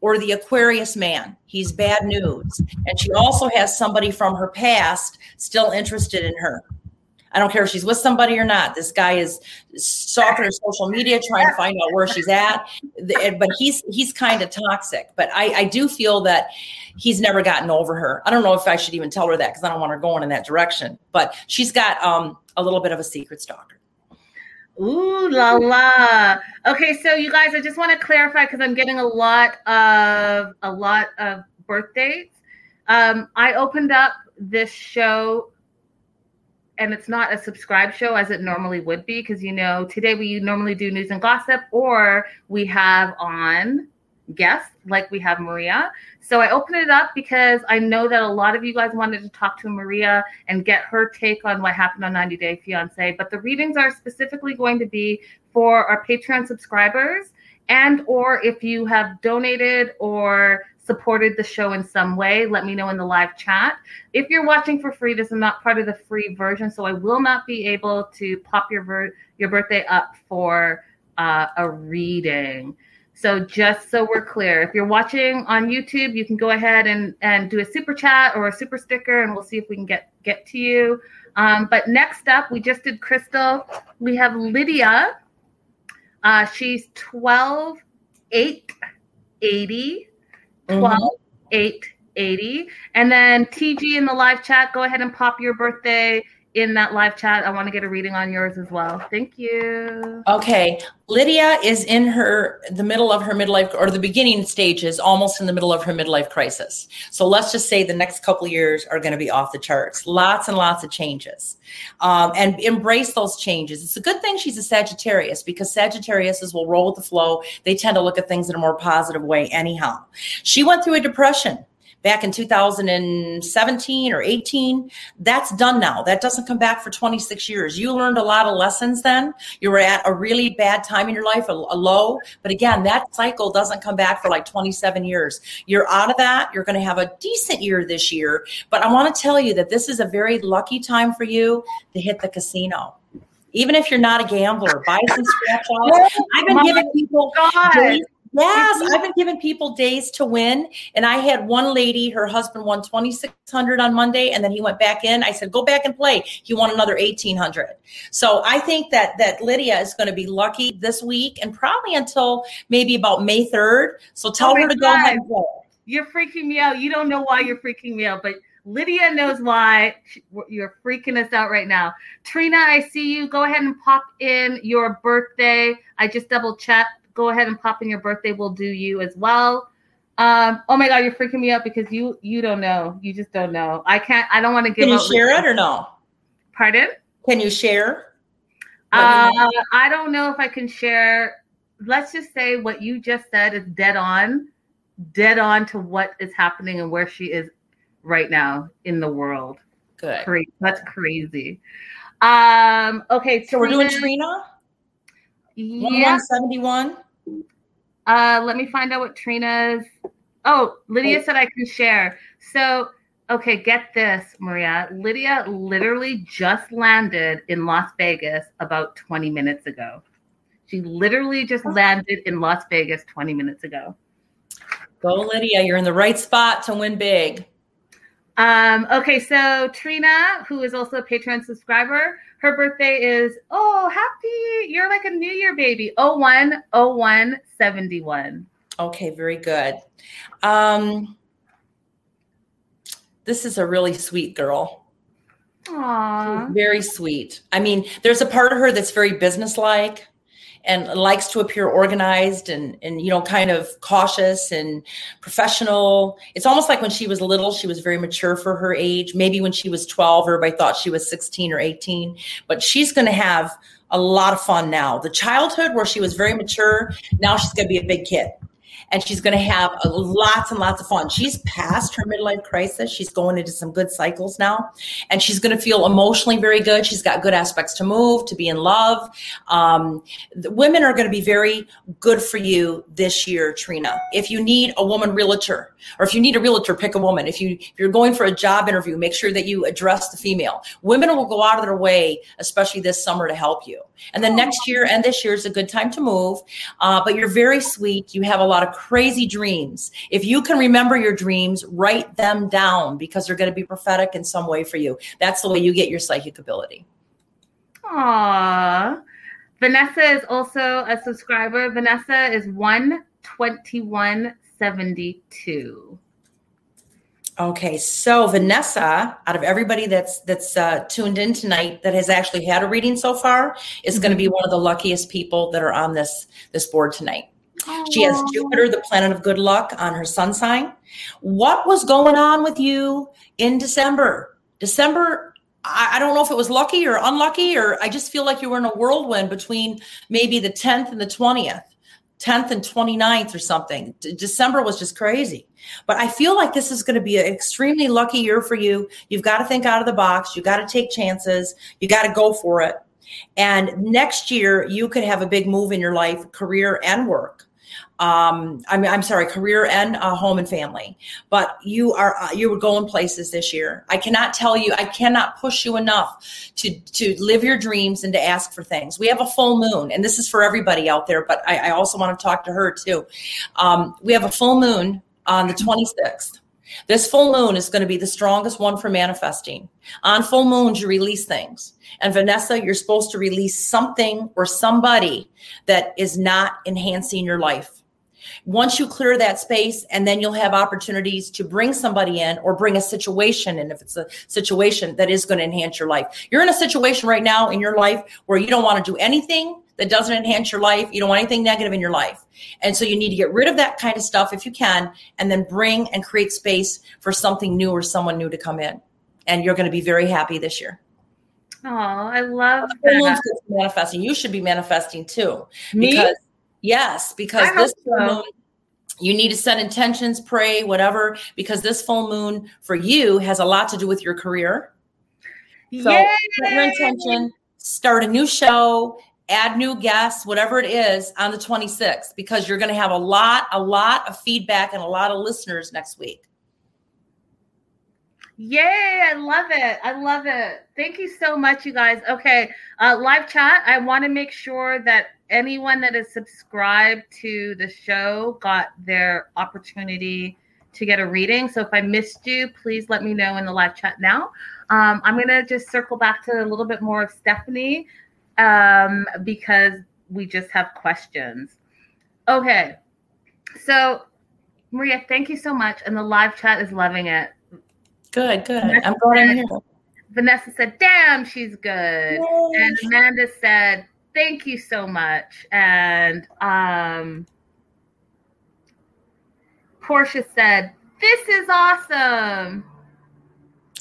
or the Aquarius man. He's bad news. And she also has somebody from her past still interested in her. I don't care if she's with somebody or not. This guy is stalking her social media, trying to find out where she's at. But he's he's kind of toxic. But I, I do feel that he's never gotten over her. I don't know if I should even tell her that because I don't want her going in that direction. But she's got um, a little bit of a secret stalker. Ooh la la. Okay, so you guys, I just want to clarify because I'm getting a lot of a lot of birthdays. Um, I opened up this show and it's not a subscribe show as it normally would be because you know today we normally do news and gossip or we have on guests like we have Maria. So I opened it up because I know that a lot of you guys wanted to talk to Maria and get her take on what happened on 90 Day Fiance. But the readings are specifically going to be for our Patreon subscribers and or if you have donated or supported the show in some way, let me know in the live chat. If you're watching for free, this is not part of the free version, so I will not be able to pop your ver- your birthday up for uh, a reading. So just so we're clear, if you're watching on YouTube, you can go ahead and, and do a super chat or a super sticker, and we'll see if we can get get to you. Um, but next up, we just did Crystal. We have Lydia. Uh, she's 12, 8, 80. 12 mm-hmm. 880. And then TG in the live chat, go ahead and pop your birthday in that live chat. I want to get a reading on yours as well. Thank you. Okay. Lydia is in her the middle of her midlife or the beginning stages, almost in the middle of her midlife crisis. So let's just say the next couple years are going to be off the charts. Lots and lots of changes. Um, and embrace those changes. It's a good thing she's a Sagittarius because Sagittariuses will roll with the flow. They tend to look at things in a more positive way anyhow. She went through a depression back in 2017 or 18. That's done now. That doesn't come back for 26 years. You learned a lot of lessons then. You were at a really bad time in your life, a, a low. But again, that cycle doesn't come back for like 27 years. You're out of that. You're going to have a decent year this year. But I want to tell you that this is a very lucky time for you to hit the casino even if you're not a gambler, buy some scratch offs. Oh I've been giving people Yes, mm-hmm. I've been giving people days to win. And I had one lady, her husband won 2600 on Monday and then he went back in. I said, "Go back and play." He won another 1800. So I think that that Lydia is going to be lucky this week and probably until maybe about May 3rd. So tell oh her to God. go ahead and play. You're freaking me out. You don't know why you're freaking me out, but Lydia knows why you're freaking us out right now. Trina, I see you. Go ahead and pop in your birthday. I just double checked go ahead and pop in your birthday. We'll do you as well. Um, oh my god, you're freaking me out because you you don't know. You just don't know. I can't. I don't want to give. Can you share it or no? Pardon? Can you share? Uh, I don't know if I can share. Let's just say what you just said is dead on, dead on to what is happening and where she is right now in the world. Good. Crazy. That's crazy. Um. Okay. So we're doing Trina. Yeah. 171. Uh, let me find out what Trina's. Oh, Lydia said I can share. So, okay, get this, Maria. Lydia literally just landed in Las Vegas about 20 minutes ago. She literally just landed in Las Vegas 20 minutes ago. Go, Lydia. You're in the right spot to win big. Um, okay, so Trina, who is also a Patreon subscriber, her birthday is oh happy. You're like a New Year baby. 01 01 71. Okay, very good. Um, this is a really sweet girl. Aww. Very sweet. I mean, there's a part of her that's very businesslike and likes to appear organized and and you know kind of cautious and professional. It's almost like when she was little, she was very mature for her age. Maybe when she was 12, everybody thought she was 16 or 18, but she's going to have a lot of fun now. The childhood where she was very mature, now she's going to be a big kid and she's going to have lots and lots of fun. She's past her midlife crisis. She's going into some good cycles now, and she's going to feel emotionally very good. She's got good aspects to move, to be in love. Um, women are going to be very good for you this year, Trina. If you need a woman realtor, or if you need a realtor, pick a woman. If you if you're going for a job interview, make sure that you address the female. Women will go out of their way, especially this summer, to help you. And then next year and this year is a good time to move. Uh, but you're very sweet. You have a lot of crazy dreams. If you can remember your dreams, write them down because they're going to be prophetic in some way for you. That's the way you get your psychic ability. Aww. Vanessa is also a subscriber. Vanessa is 12172. Okay, so Vanessa, out of everybody that's that's uh, tuned in tonight that has actually had a reading so far, is mm-hmm. going to be one of the luckiest people that are on this this board tonight. She has Jupiter, the planet of good luck, on her sun sign. What was going on with you in December? December, I, I don't know if it was lucky or unlucky, or I just feel like you were in a whirlwind between maybe the 10th and the 20th. 10th and 29th or something. December was just crazy. But I feel like this is going to be an extremely lucky year for you. You've got to think out of the box. You got to take chances. You got to go for it. And next year, you could have a big move in your life, career and work um i mean i'm sorry career and uh, home and family but you are uh, you were going places this year i cannot tell you i cannot push you enough to to live your dreams and to ask for things we have a full moon and this is for everybody out there but i, I also want to talk to her too um, we have a full moon on the 26th this full moon is going to be the strongest one for manifesting. On full moons, you release things. And Vanessa, you're supposed to release something or somebody that is not enhancing your life. Once you clear that space, and then you'll have opportunities to bring somebody in or bring a situation and if it's a situation that is going to enhance your life. You're in a situation right now in your life where you don't want to do anything that doesn't enhance your life. You don't want anything negative in your life. And so you need to get rid of that kind of stuff if you can, and then bring and create space for something new or someone new to come in. And you're going to be very happy this year. Oh, I love that. manifesting. You should be manifesting too. Me? Because, yes, because this so. You need to set intentions, pray, whatever, because this full moon for you has a lot to do with your career. So Yay! set your intention, start a new show, add new guests, whatever it is, on the 26th, because you're going to have a lot, a lot of feedback and a lot of listeners next week. Yay, I love it. I love it. Thank you so much, you guys. Okay, uh, live chat. I want to make sure that anyone that is subscribed to the show got their opportunity to get a reading. So if I missed you, please let me know in the live chat now. Um, I'm going to just circle back to a little bit more of Stephanie um, because we just have questions. Okay. So, Maria, thank you so much. And the live chat is loving it. Good, good. Vanessa I'm glad I'm here. Vanessa said, damn, she's good. Yay. And Amanda said, thank you so much. And um, Portia said, this is awesome.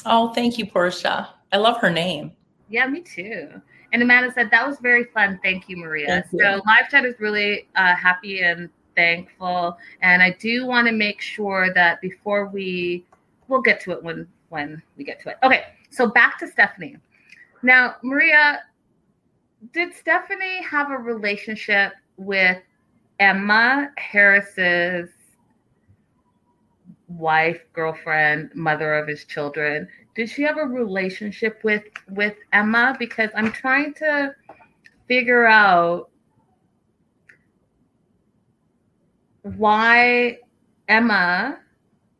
Oh, thank you, Portia. I love her name. Yeah, me too. And Amanda said, that was very fun. Thank you, Maria. Thank you. So live chat is really uh, happy and thankful. And I do want to make sure that before we, we'll get to it when, when we get to it. Okay. So back to Stephanie. Now, Maria, did Stephanie have a relationship with Emma Harris's wife, girlfriend, mother of his children? did she have a relationship with with Emma? Because I'm trying to figure out why Emma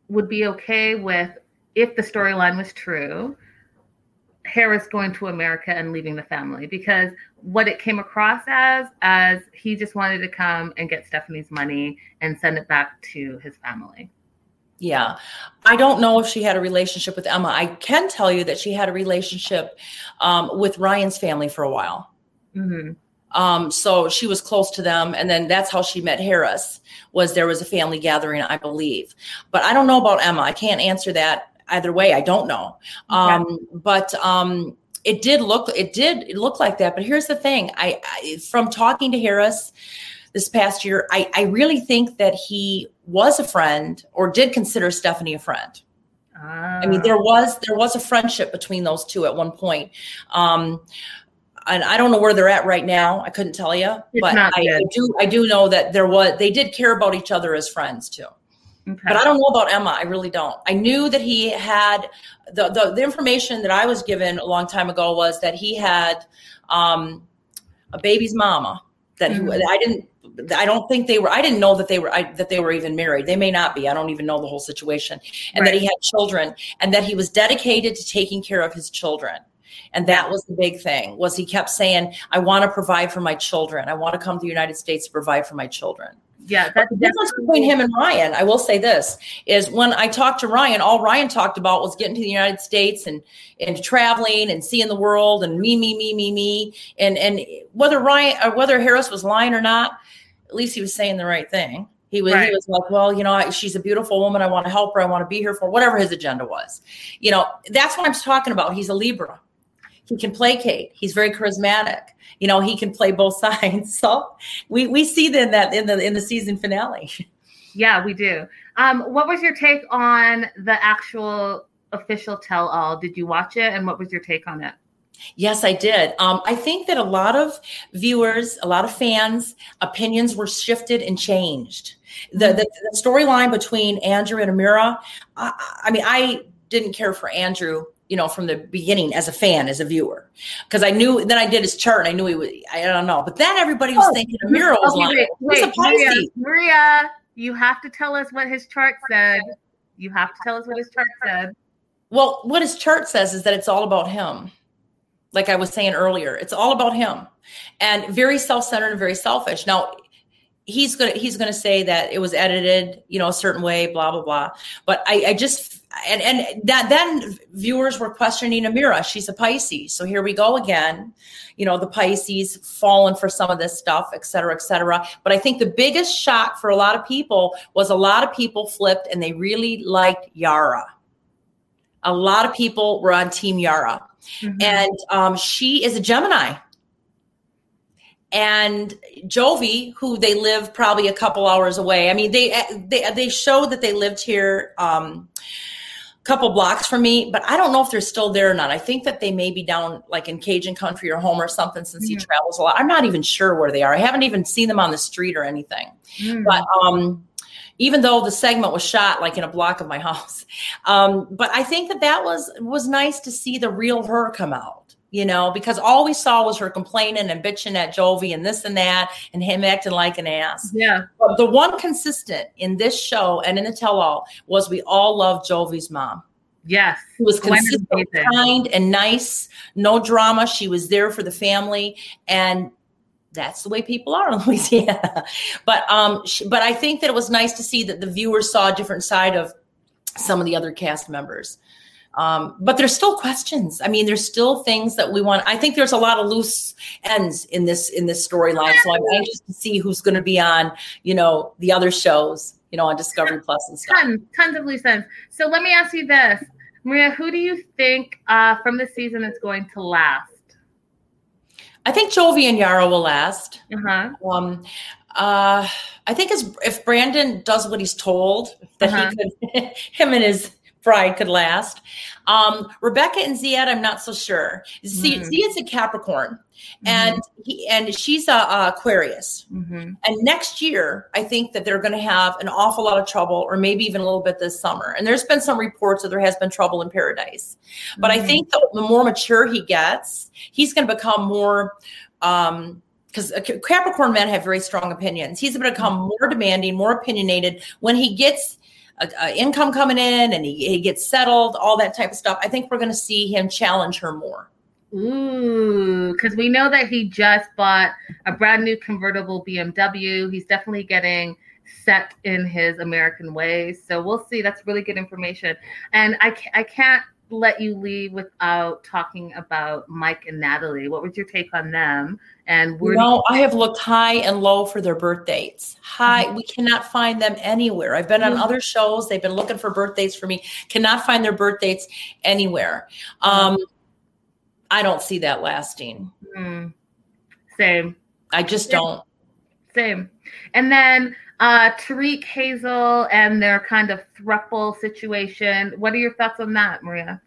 would be okay with if the storyline was true Harris going to America and leaving the family because what it came across as as he just wanted to come and get Stephanie's money and send it back to his family. Yeah. I don't know if she had a relationship with Emma. I can tell you that she had a relationship um, with Ryan's family for a while. Mm-hmm. Um, so she was close to them, and then that's how she met Harris. Was there was a family gathering, I believe, but I don't know about Emma. I can't answer that either way. I don't know. Um, But um, it did look it did look like that. But here's the thing: I, I from talking to Harris this past year, I, I really think that he was a friend or did consider Stephanie a friend. I mean, there was there was a friendship between those two at one point. Um, and I don't know where they're at right now. I couldn't tell you, It's but I, I do I do know that there was they did care about each other as friends too. Okay. But I don't know about Emma. I really don't. I knew that he had the the, the information that I was given a long time ago was that he had um, a baby's mama. That he, Mhm. I didn't. I don't think they were. I didn't know that they were. I, that they were even married. They may not be. I don't even know the whole situation. And that he had children, and that he was dedicated to taking care of his children. And that was the big thing. Was he kept saying, "I want to provide for my children. I want to come to the United States to provide for my children." Yeah, that's the difference between him and Ryan, I will say this, is when I talked to Ryan, all Ryan talked about was getting to the United States and and traveling and seeing the world and me, me, me, me, me. And and whether Ryan or whether Harris was lying or not, at least he was saying the right thing. He was, Right. he was like, well, you know, I, she's a beautiful woman. I want to help her. I want to be here for whatever his agenda was. You know, that's what I'm talking about. He's a Libra. He can placate. He's very charismatic. You know, he can play both sides. So we we see then that in the in the season finale. Yeah, we do. Um, what was your take on the actual official tell all? Did you watch it and what was your take on it? Yes, I did. Um, I think that a lot of viewers, a lot of fans, opinions were shifted and changed. The the, the storyline between Andrew and Amira. I, I mean, I didn't care for Andrew. You know, from the beginning as a fan, as a viewer, because I knew. Then I did his chart, and I knew he was. I don't know, but then everybody was Oh, thinking Amira was Okay, wait, a wait, Maria, Maria, you have to tell us what his chart said. You have to tell us what his chart said. Well, what his chart says is that it's all about him. Like I was saying earlier, it's all about him, and very self-centered and very selfish. Now, he's gonna he's gonna say that it was edited, you know, a certain way, blah blah blah. But I, I just and and that then viewers were questioning Amira. She's a Pisces, so here we go again. You know, the Pisces fallen for some of this stuff, et cetera, et cetera. But I think the biggest shock for a lot of people was a lot of people flipped and they really liked Yara a lot of people were on team yara Mhm. and um, she is a gemini and jovi who they live probably a couple hours away i mean they they, they showed that they lived here um, couple blocks from me but i don't know if they're still there or not. I think that they may be down like in cajun country or home or something since he Mhm. travels a lot. I'm not even sure where they are. I haven't even seen them on the street or anything. Mm. but um even though the segment was shot like in a block of my house um but i think that that was was nice to see the real her come out you know because all we saw was her complaining and bitching at jovi and this and that and him acting like an ass yeah, but the one consistent in this show and in the tell-all was we all loved jovi's mom yes. she was consistent, amazing. kind, and nice. No drama. She was there for the family, and that's the way people are in Louisiana. But um, she, but I think that it was nice to see that the viewers saw a different side of some of the other cast members. Um, but there's still questions. I mean, there's still things that we want. I think there's a lot of loose ends in this in this storyline. So I'm anxious to see who's going to be on, you know, the other shows, you know, on Discovery Plus and stuff. Tons, tons of loose ends. So let me ask you this, Maria, who do you think uh, from the season is going to last? I think Jovi and Yara will last. Uh-huh. Um, uh, I think as, if Brandon does what he's told, that Uh-huh. he could, him and his bride could last. Um, Rebecca and Zied, I'm not so sure. Z, Mhm. Zied's a Capricorn, and he and she's a, a Aquarius. Mm-hmm. And next year, I think that they're going to have an awful lot of trouble, or maybe even a little bit this summer. And there's been some reports that there has been trouble in Paradise. But I Mhm. think the, the more mature he gets, he's going to become more. Um, because Capricorn men have very strong opinions. He's going to become more demanding, more opinionated when he gets a, a income coming in and he, he gets settled, all that type of stuff. I think we're going to see him challenge her more. Ooh, because we know that he just bought a brand new convertible BMW. He's definitely getting set in his American ways. So we'll see. That's really good information. And I, I can't let you leave without talking about Mike and Natalie. What was your take on them? And where no, I have looked high and low for their birth dates. High, mm-hmm. we cannot find them anywhere. I've been on mm-hmm. other shows; they've been looking for birth dates for me. Cannot find their birth dates anywhere. Um, mm-hmm. I don't see that lasting. Mm. Same. I just Same. don't. Same. And then uh, Tarik Hazel and their kind of thruple situation. What are your thoughts on that, Maria?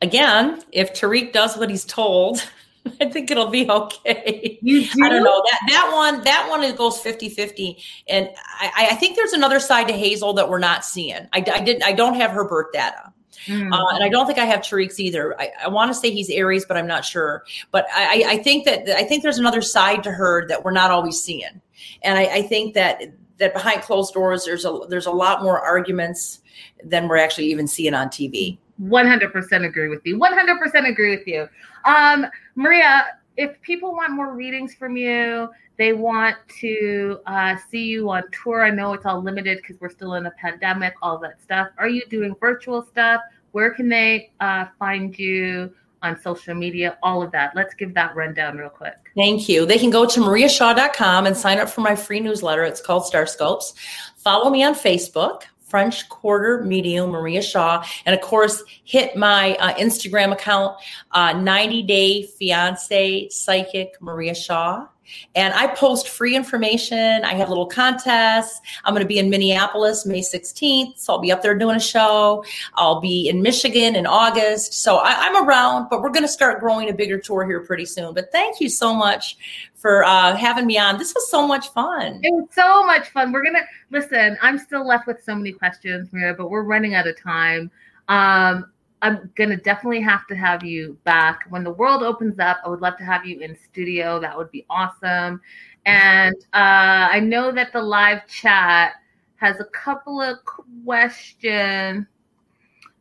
Again, if Tarik does what he's told, I think it'll be okay. You do? I don't know that that one that one it goes 50-50. And I, I think there's another side to Hazel that we're not seeing. I, I didn't I don't have her birth data. Mm. Uh, and I don't think I have Tarik's either. I, I want to say he's Aries, but I'm not sure. But I, I, think that I think there's another side to her that we're not always seeing. And I, I think that that behind closed doors, there's a there's a lot more arguments than we're actually even seeing on TV. 100% agree with you. 100% agree with you. Um, Maria, if people want more readings from you, they want to uh, see you on tour. I know it's all limited because we're still in a pandemic, all that stuff. Are you doing virtual stuff? Where can they uh, find you on social media? All of that. Let's give that rundown real quick. Thank you. They can go to mariashaw.com and sign up for my free newsletter. It's called Starscopes. Follow me on Facebook. French Quarter Medium, Maria Shaw. And of course, hit my uh, Instagram account, uh, 90 Day Fiance Psychic Maria Shaw. And I post free information. I have little contests. I'm going to be in Minneapolis May 16th. So I'll be up there doing a show. I'll be in Michigan in August. So I, am around, but we're going to start growing a bigger tour here pretty soon. But thank you so much for uh, having me on. This was so much fun. It was so much fun. We're going to listen. I'm still left with so many questions, Maria, but we're running out of time. Um, I'm gonna definitely have to have you back when the world opens up. I would love to have you in studio. That would be awesome. And uh, I know that the live chat has a couple of questions.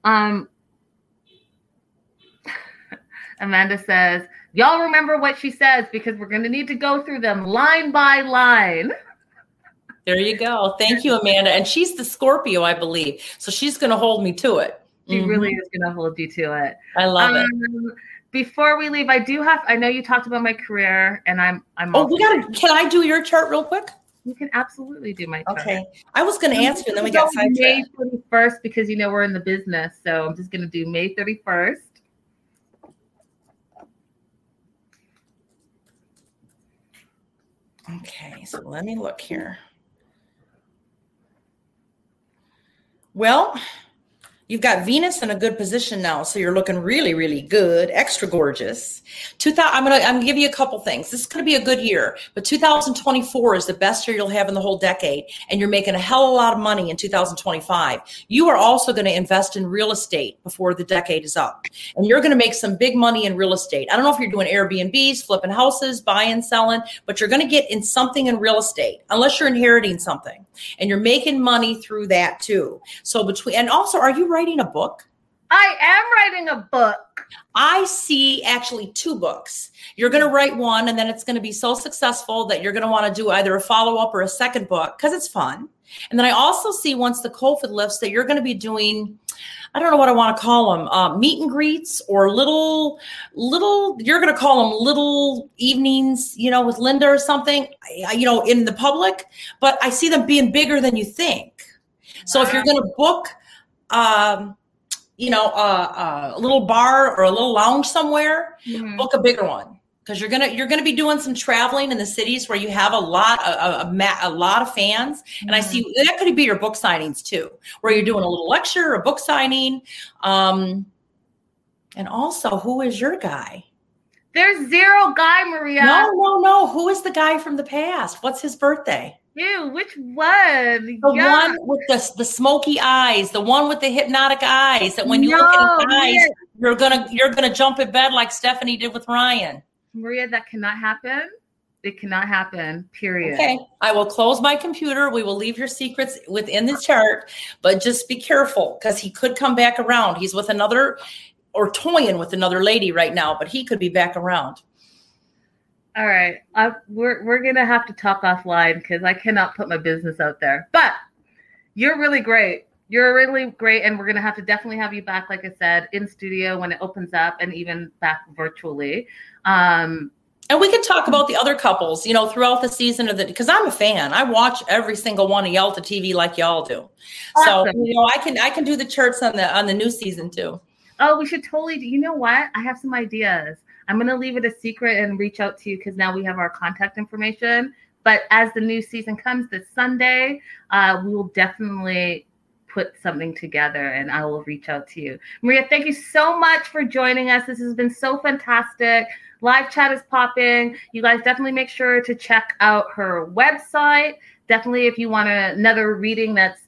Um, Amanda says, "Y'all remember what she says because we're gonna need to go through them line by line." There you go. Thank you, Amanda. And she's the Scorpio, I believe. So she's going to hold me to it. She mm-hmm. really is going to hold you to it. I love um, it. Before we leave, I do have. I know you talked about my career, and I'm. I'm. Oh, we got to. Can I do your chart real quick? You can absolutely do my chart. Okay. I was going to answer, and then we got sidetracked. May thirty first because you know we're in the business, so I'm just going to do May thirty first. Okay, so let me look here. Well, You've got Venus in a good position now, so you're looking really, really good, extra gorgeous. 2000, I'm gonna I'm gonna give you a couple things. This is gonna be a good year, but 2024 is the best year you'll have in the whole decade, and you're making a hell of a lot of money in 2025. You are also to invest in real estate before the decade is up, and you're to make some big money in real estate. I don't know if you're doing Airbnbs, flipping houses, buying, selling, but you're to get in something in real estate, unless you're inheriting something, and you're making money through that too. So between and also, are you right? Writing a book? I am writing a book. I see actually two books. You're going to write one, and then it's going to be so successful that you're going to want to do either a follow up or a second book because it's fun. And then I also see once the COVID lifts that you're going to be doing, I don't know what I want to call them, uh, meet and greets or little, little, you're going to call them little evenings, you know, with Linda or something, you know, in the public. But I see them being bigger than you think. So if you're going to book um, you know, a, a, little bar or a little lounge somewhere, mm-hmm. book a bigger one because you're gonna you're gonna be doing some traveling in the cities where you have a lot a, a, a lot of fans, mm-hmm. and I see mm-hmm. that could be your book signings too, where you're doing a little lecture, a book signing, um, and also who is your guy? There's zero guy, Maria. No, no, no. Who is the guy from the past? What's his birthday? Ew, which one? The yeah. one with the, the smoky eyes, the one with the hypnotic eyes that when you no, look at his eyes, you're gonna you're gonna jump in bed like Stephanie did with Ryan. Maria, that cannot happen. It cannot happen, period. Okay. I will close my computer. We will leave your secrets within the chart, but just be careful because he could come back around. He's with another or toying with another lady right now, but he could be back around. All right, uh, we're we're gonna have to talk offline because I cannot put my business out there. But you're really great. you're really great, and we're gonna have to definitely have you back, like I said, in studio when it opens up, and even back virtually. Um, and we can talk about the other couples, you know, throughout the season of the because I'm a fan. I watch every single one of y'all to TV like y'all do. Awesome. So you know, I can I can do the charts on the on the new season too. Oh, we should totally do. You know what? I have some ideas. I'm gonna leave it a secret and reach out to you because now we have our contact information. But as the new season comes this Sunday, uh, we will definitely put something together and I will reach out to you. Maria, thank you so much for joining us. This has been so fantastic. Live chat is popping. You guys definitely make sure to check out her website. Definitely, if you want another reading that's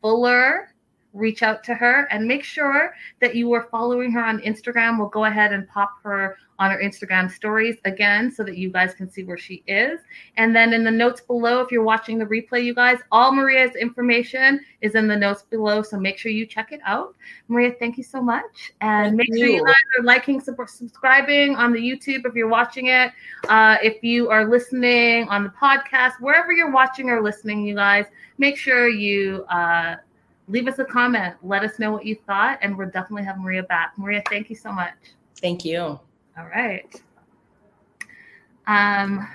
fuller, reach out to her and make sure that you are following her on Instagram. We'll go ahead and pop her on her Instagram stories again so that you guys can see where she is. And then in the notes below, if you're watching the replay, you guys, all Maria's information is in the notes below. So make sure you check it out. Maria, thank you so much. And thank make you. sure you guys are liking, subscribing on the YouTube if you're watching it. Uh, if you are listening on the podcast, wherever you're watching or listening, you guys, make sure you uh, leave us a comment. Let us know what you thought. And we'll definitely have Maria back. Maria, thank you so much. Thank you. All right. Um,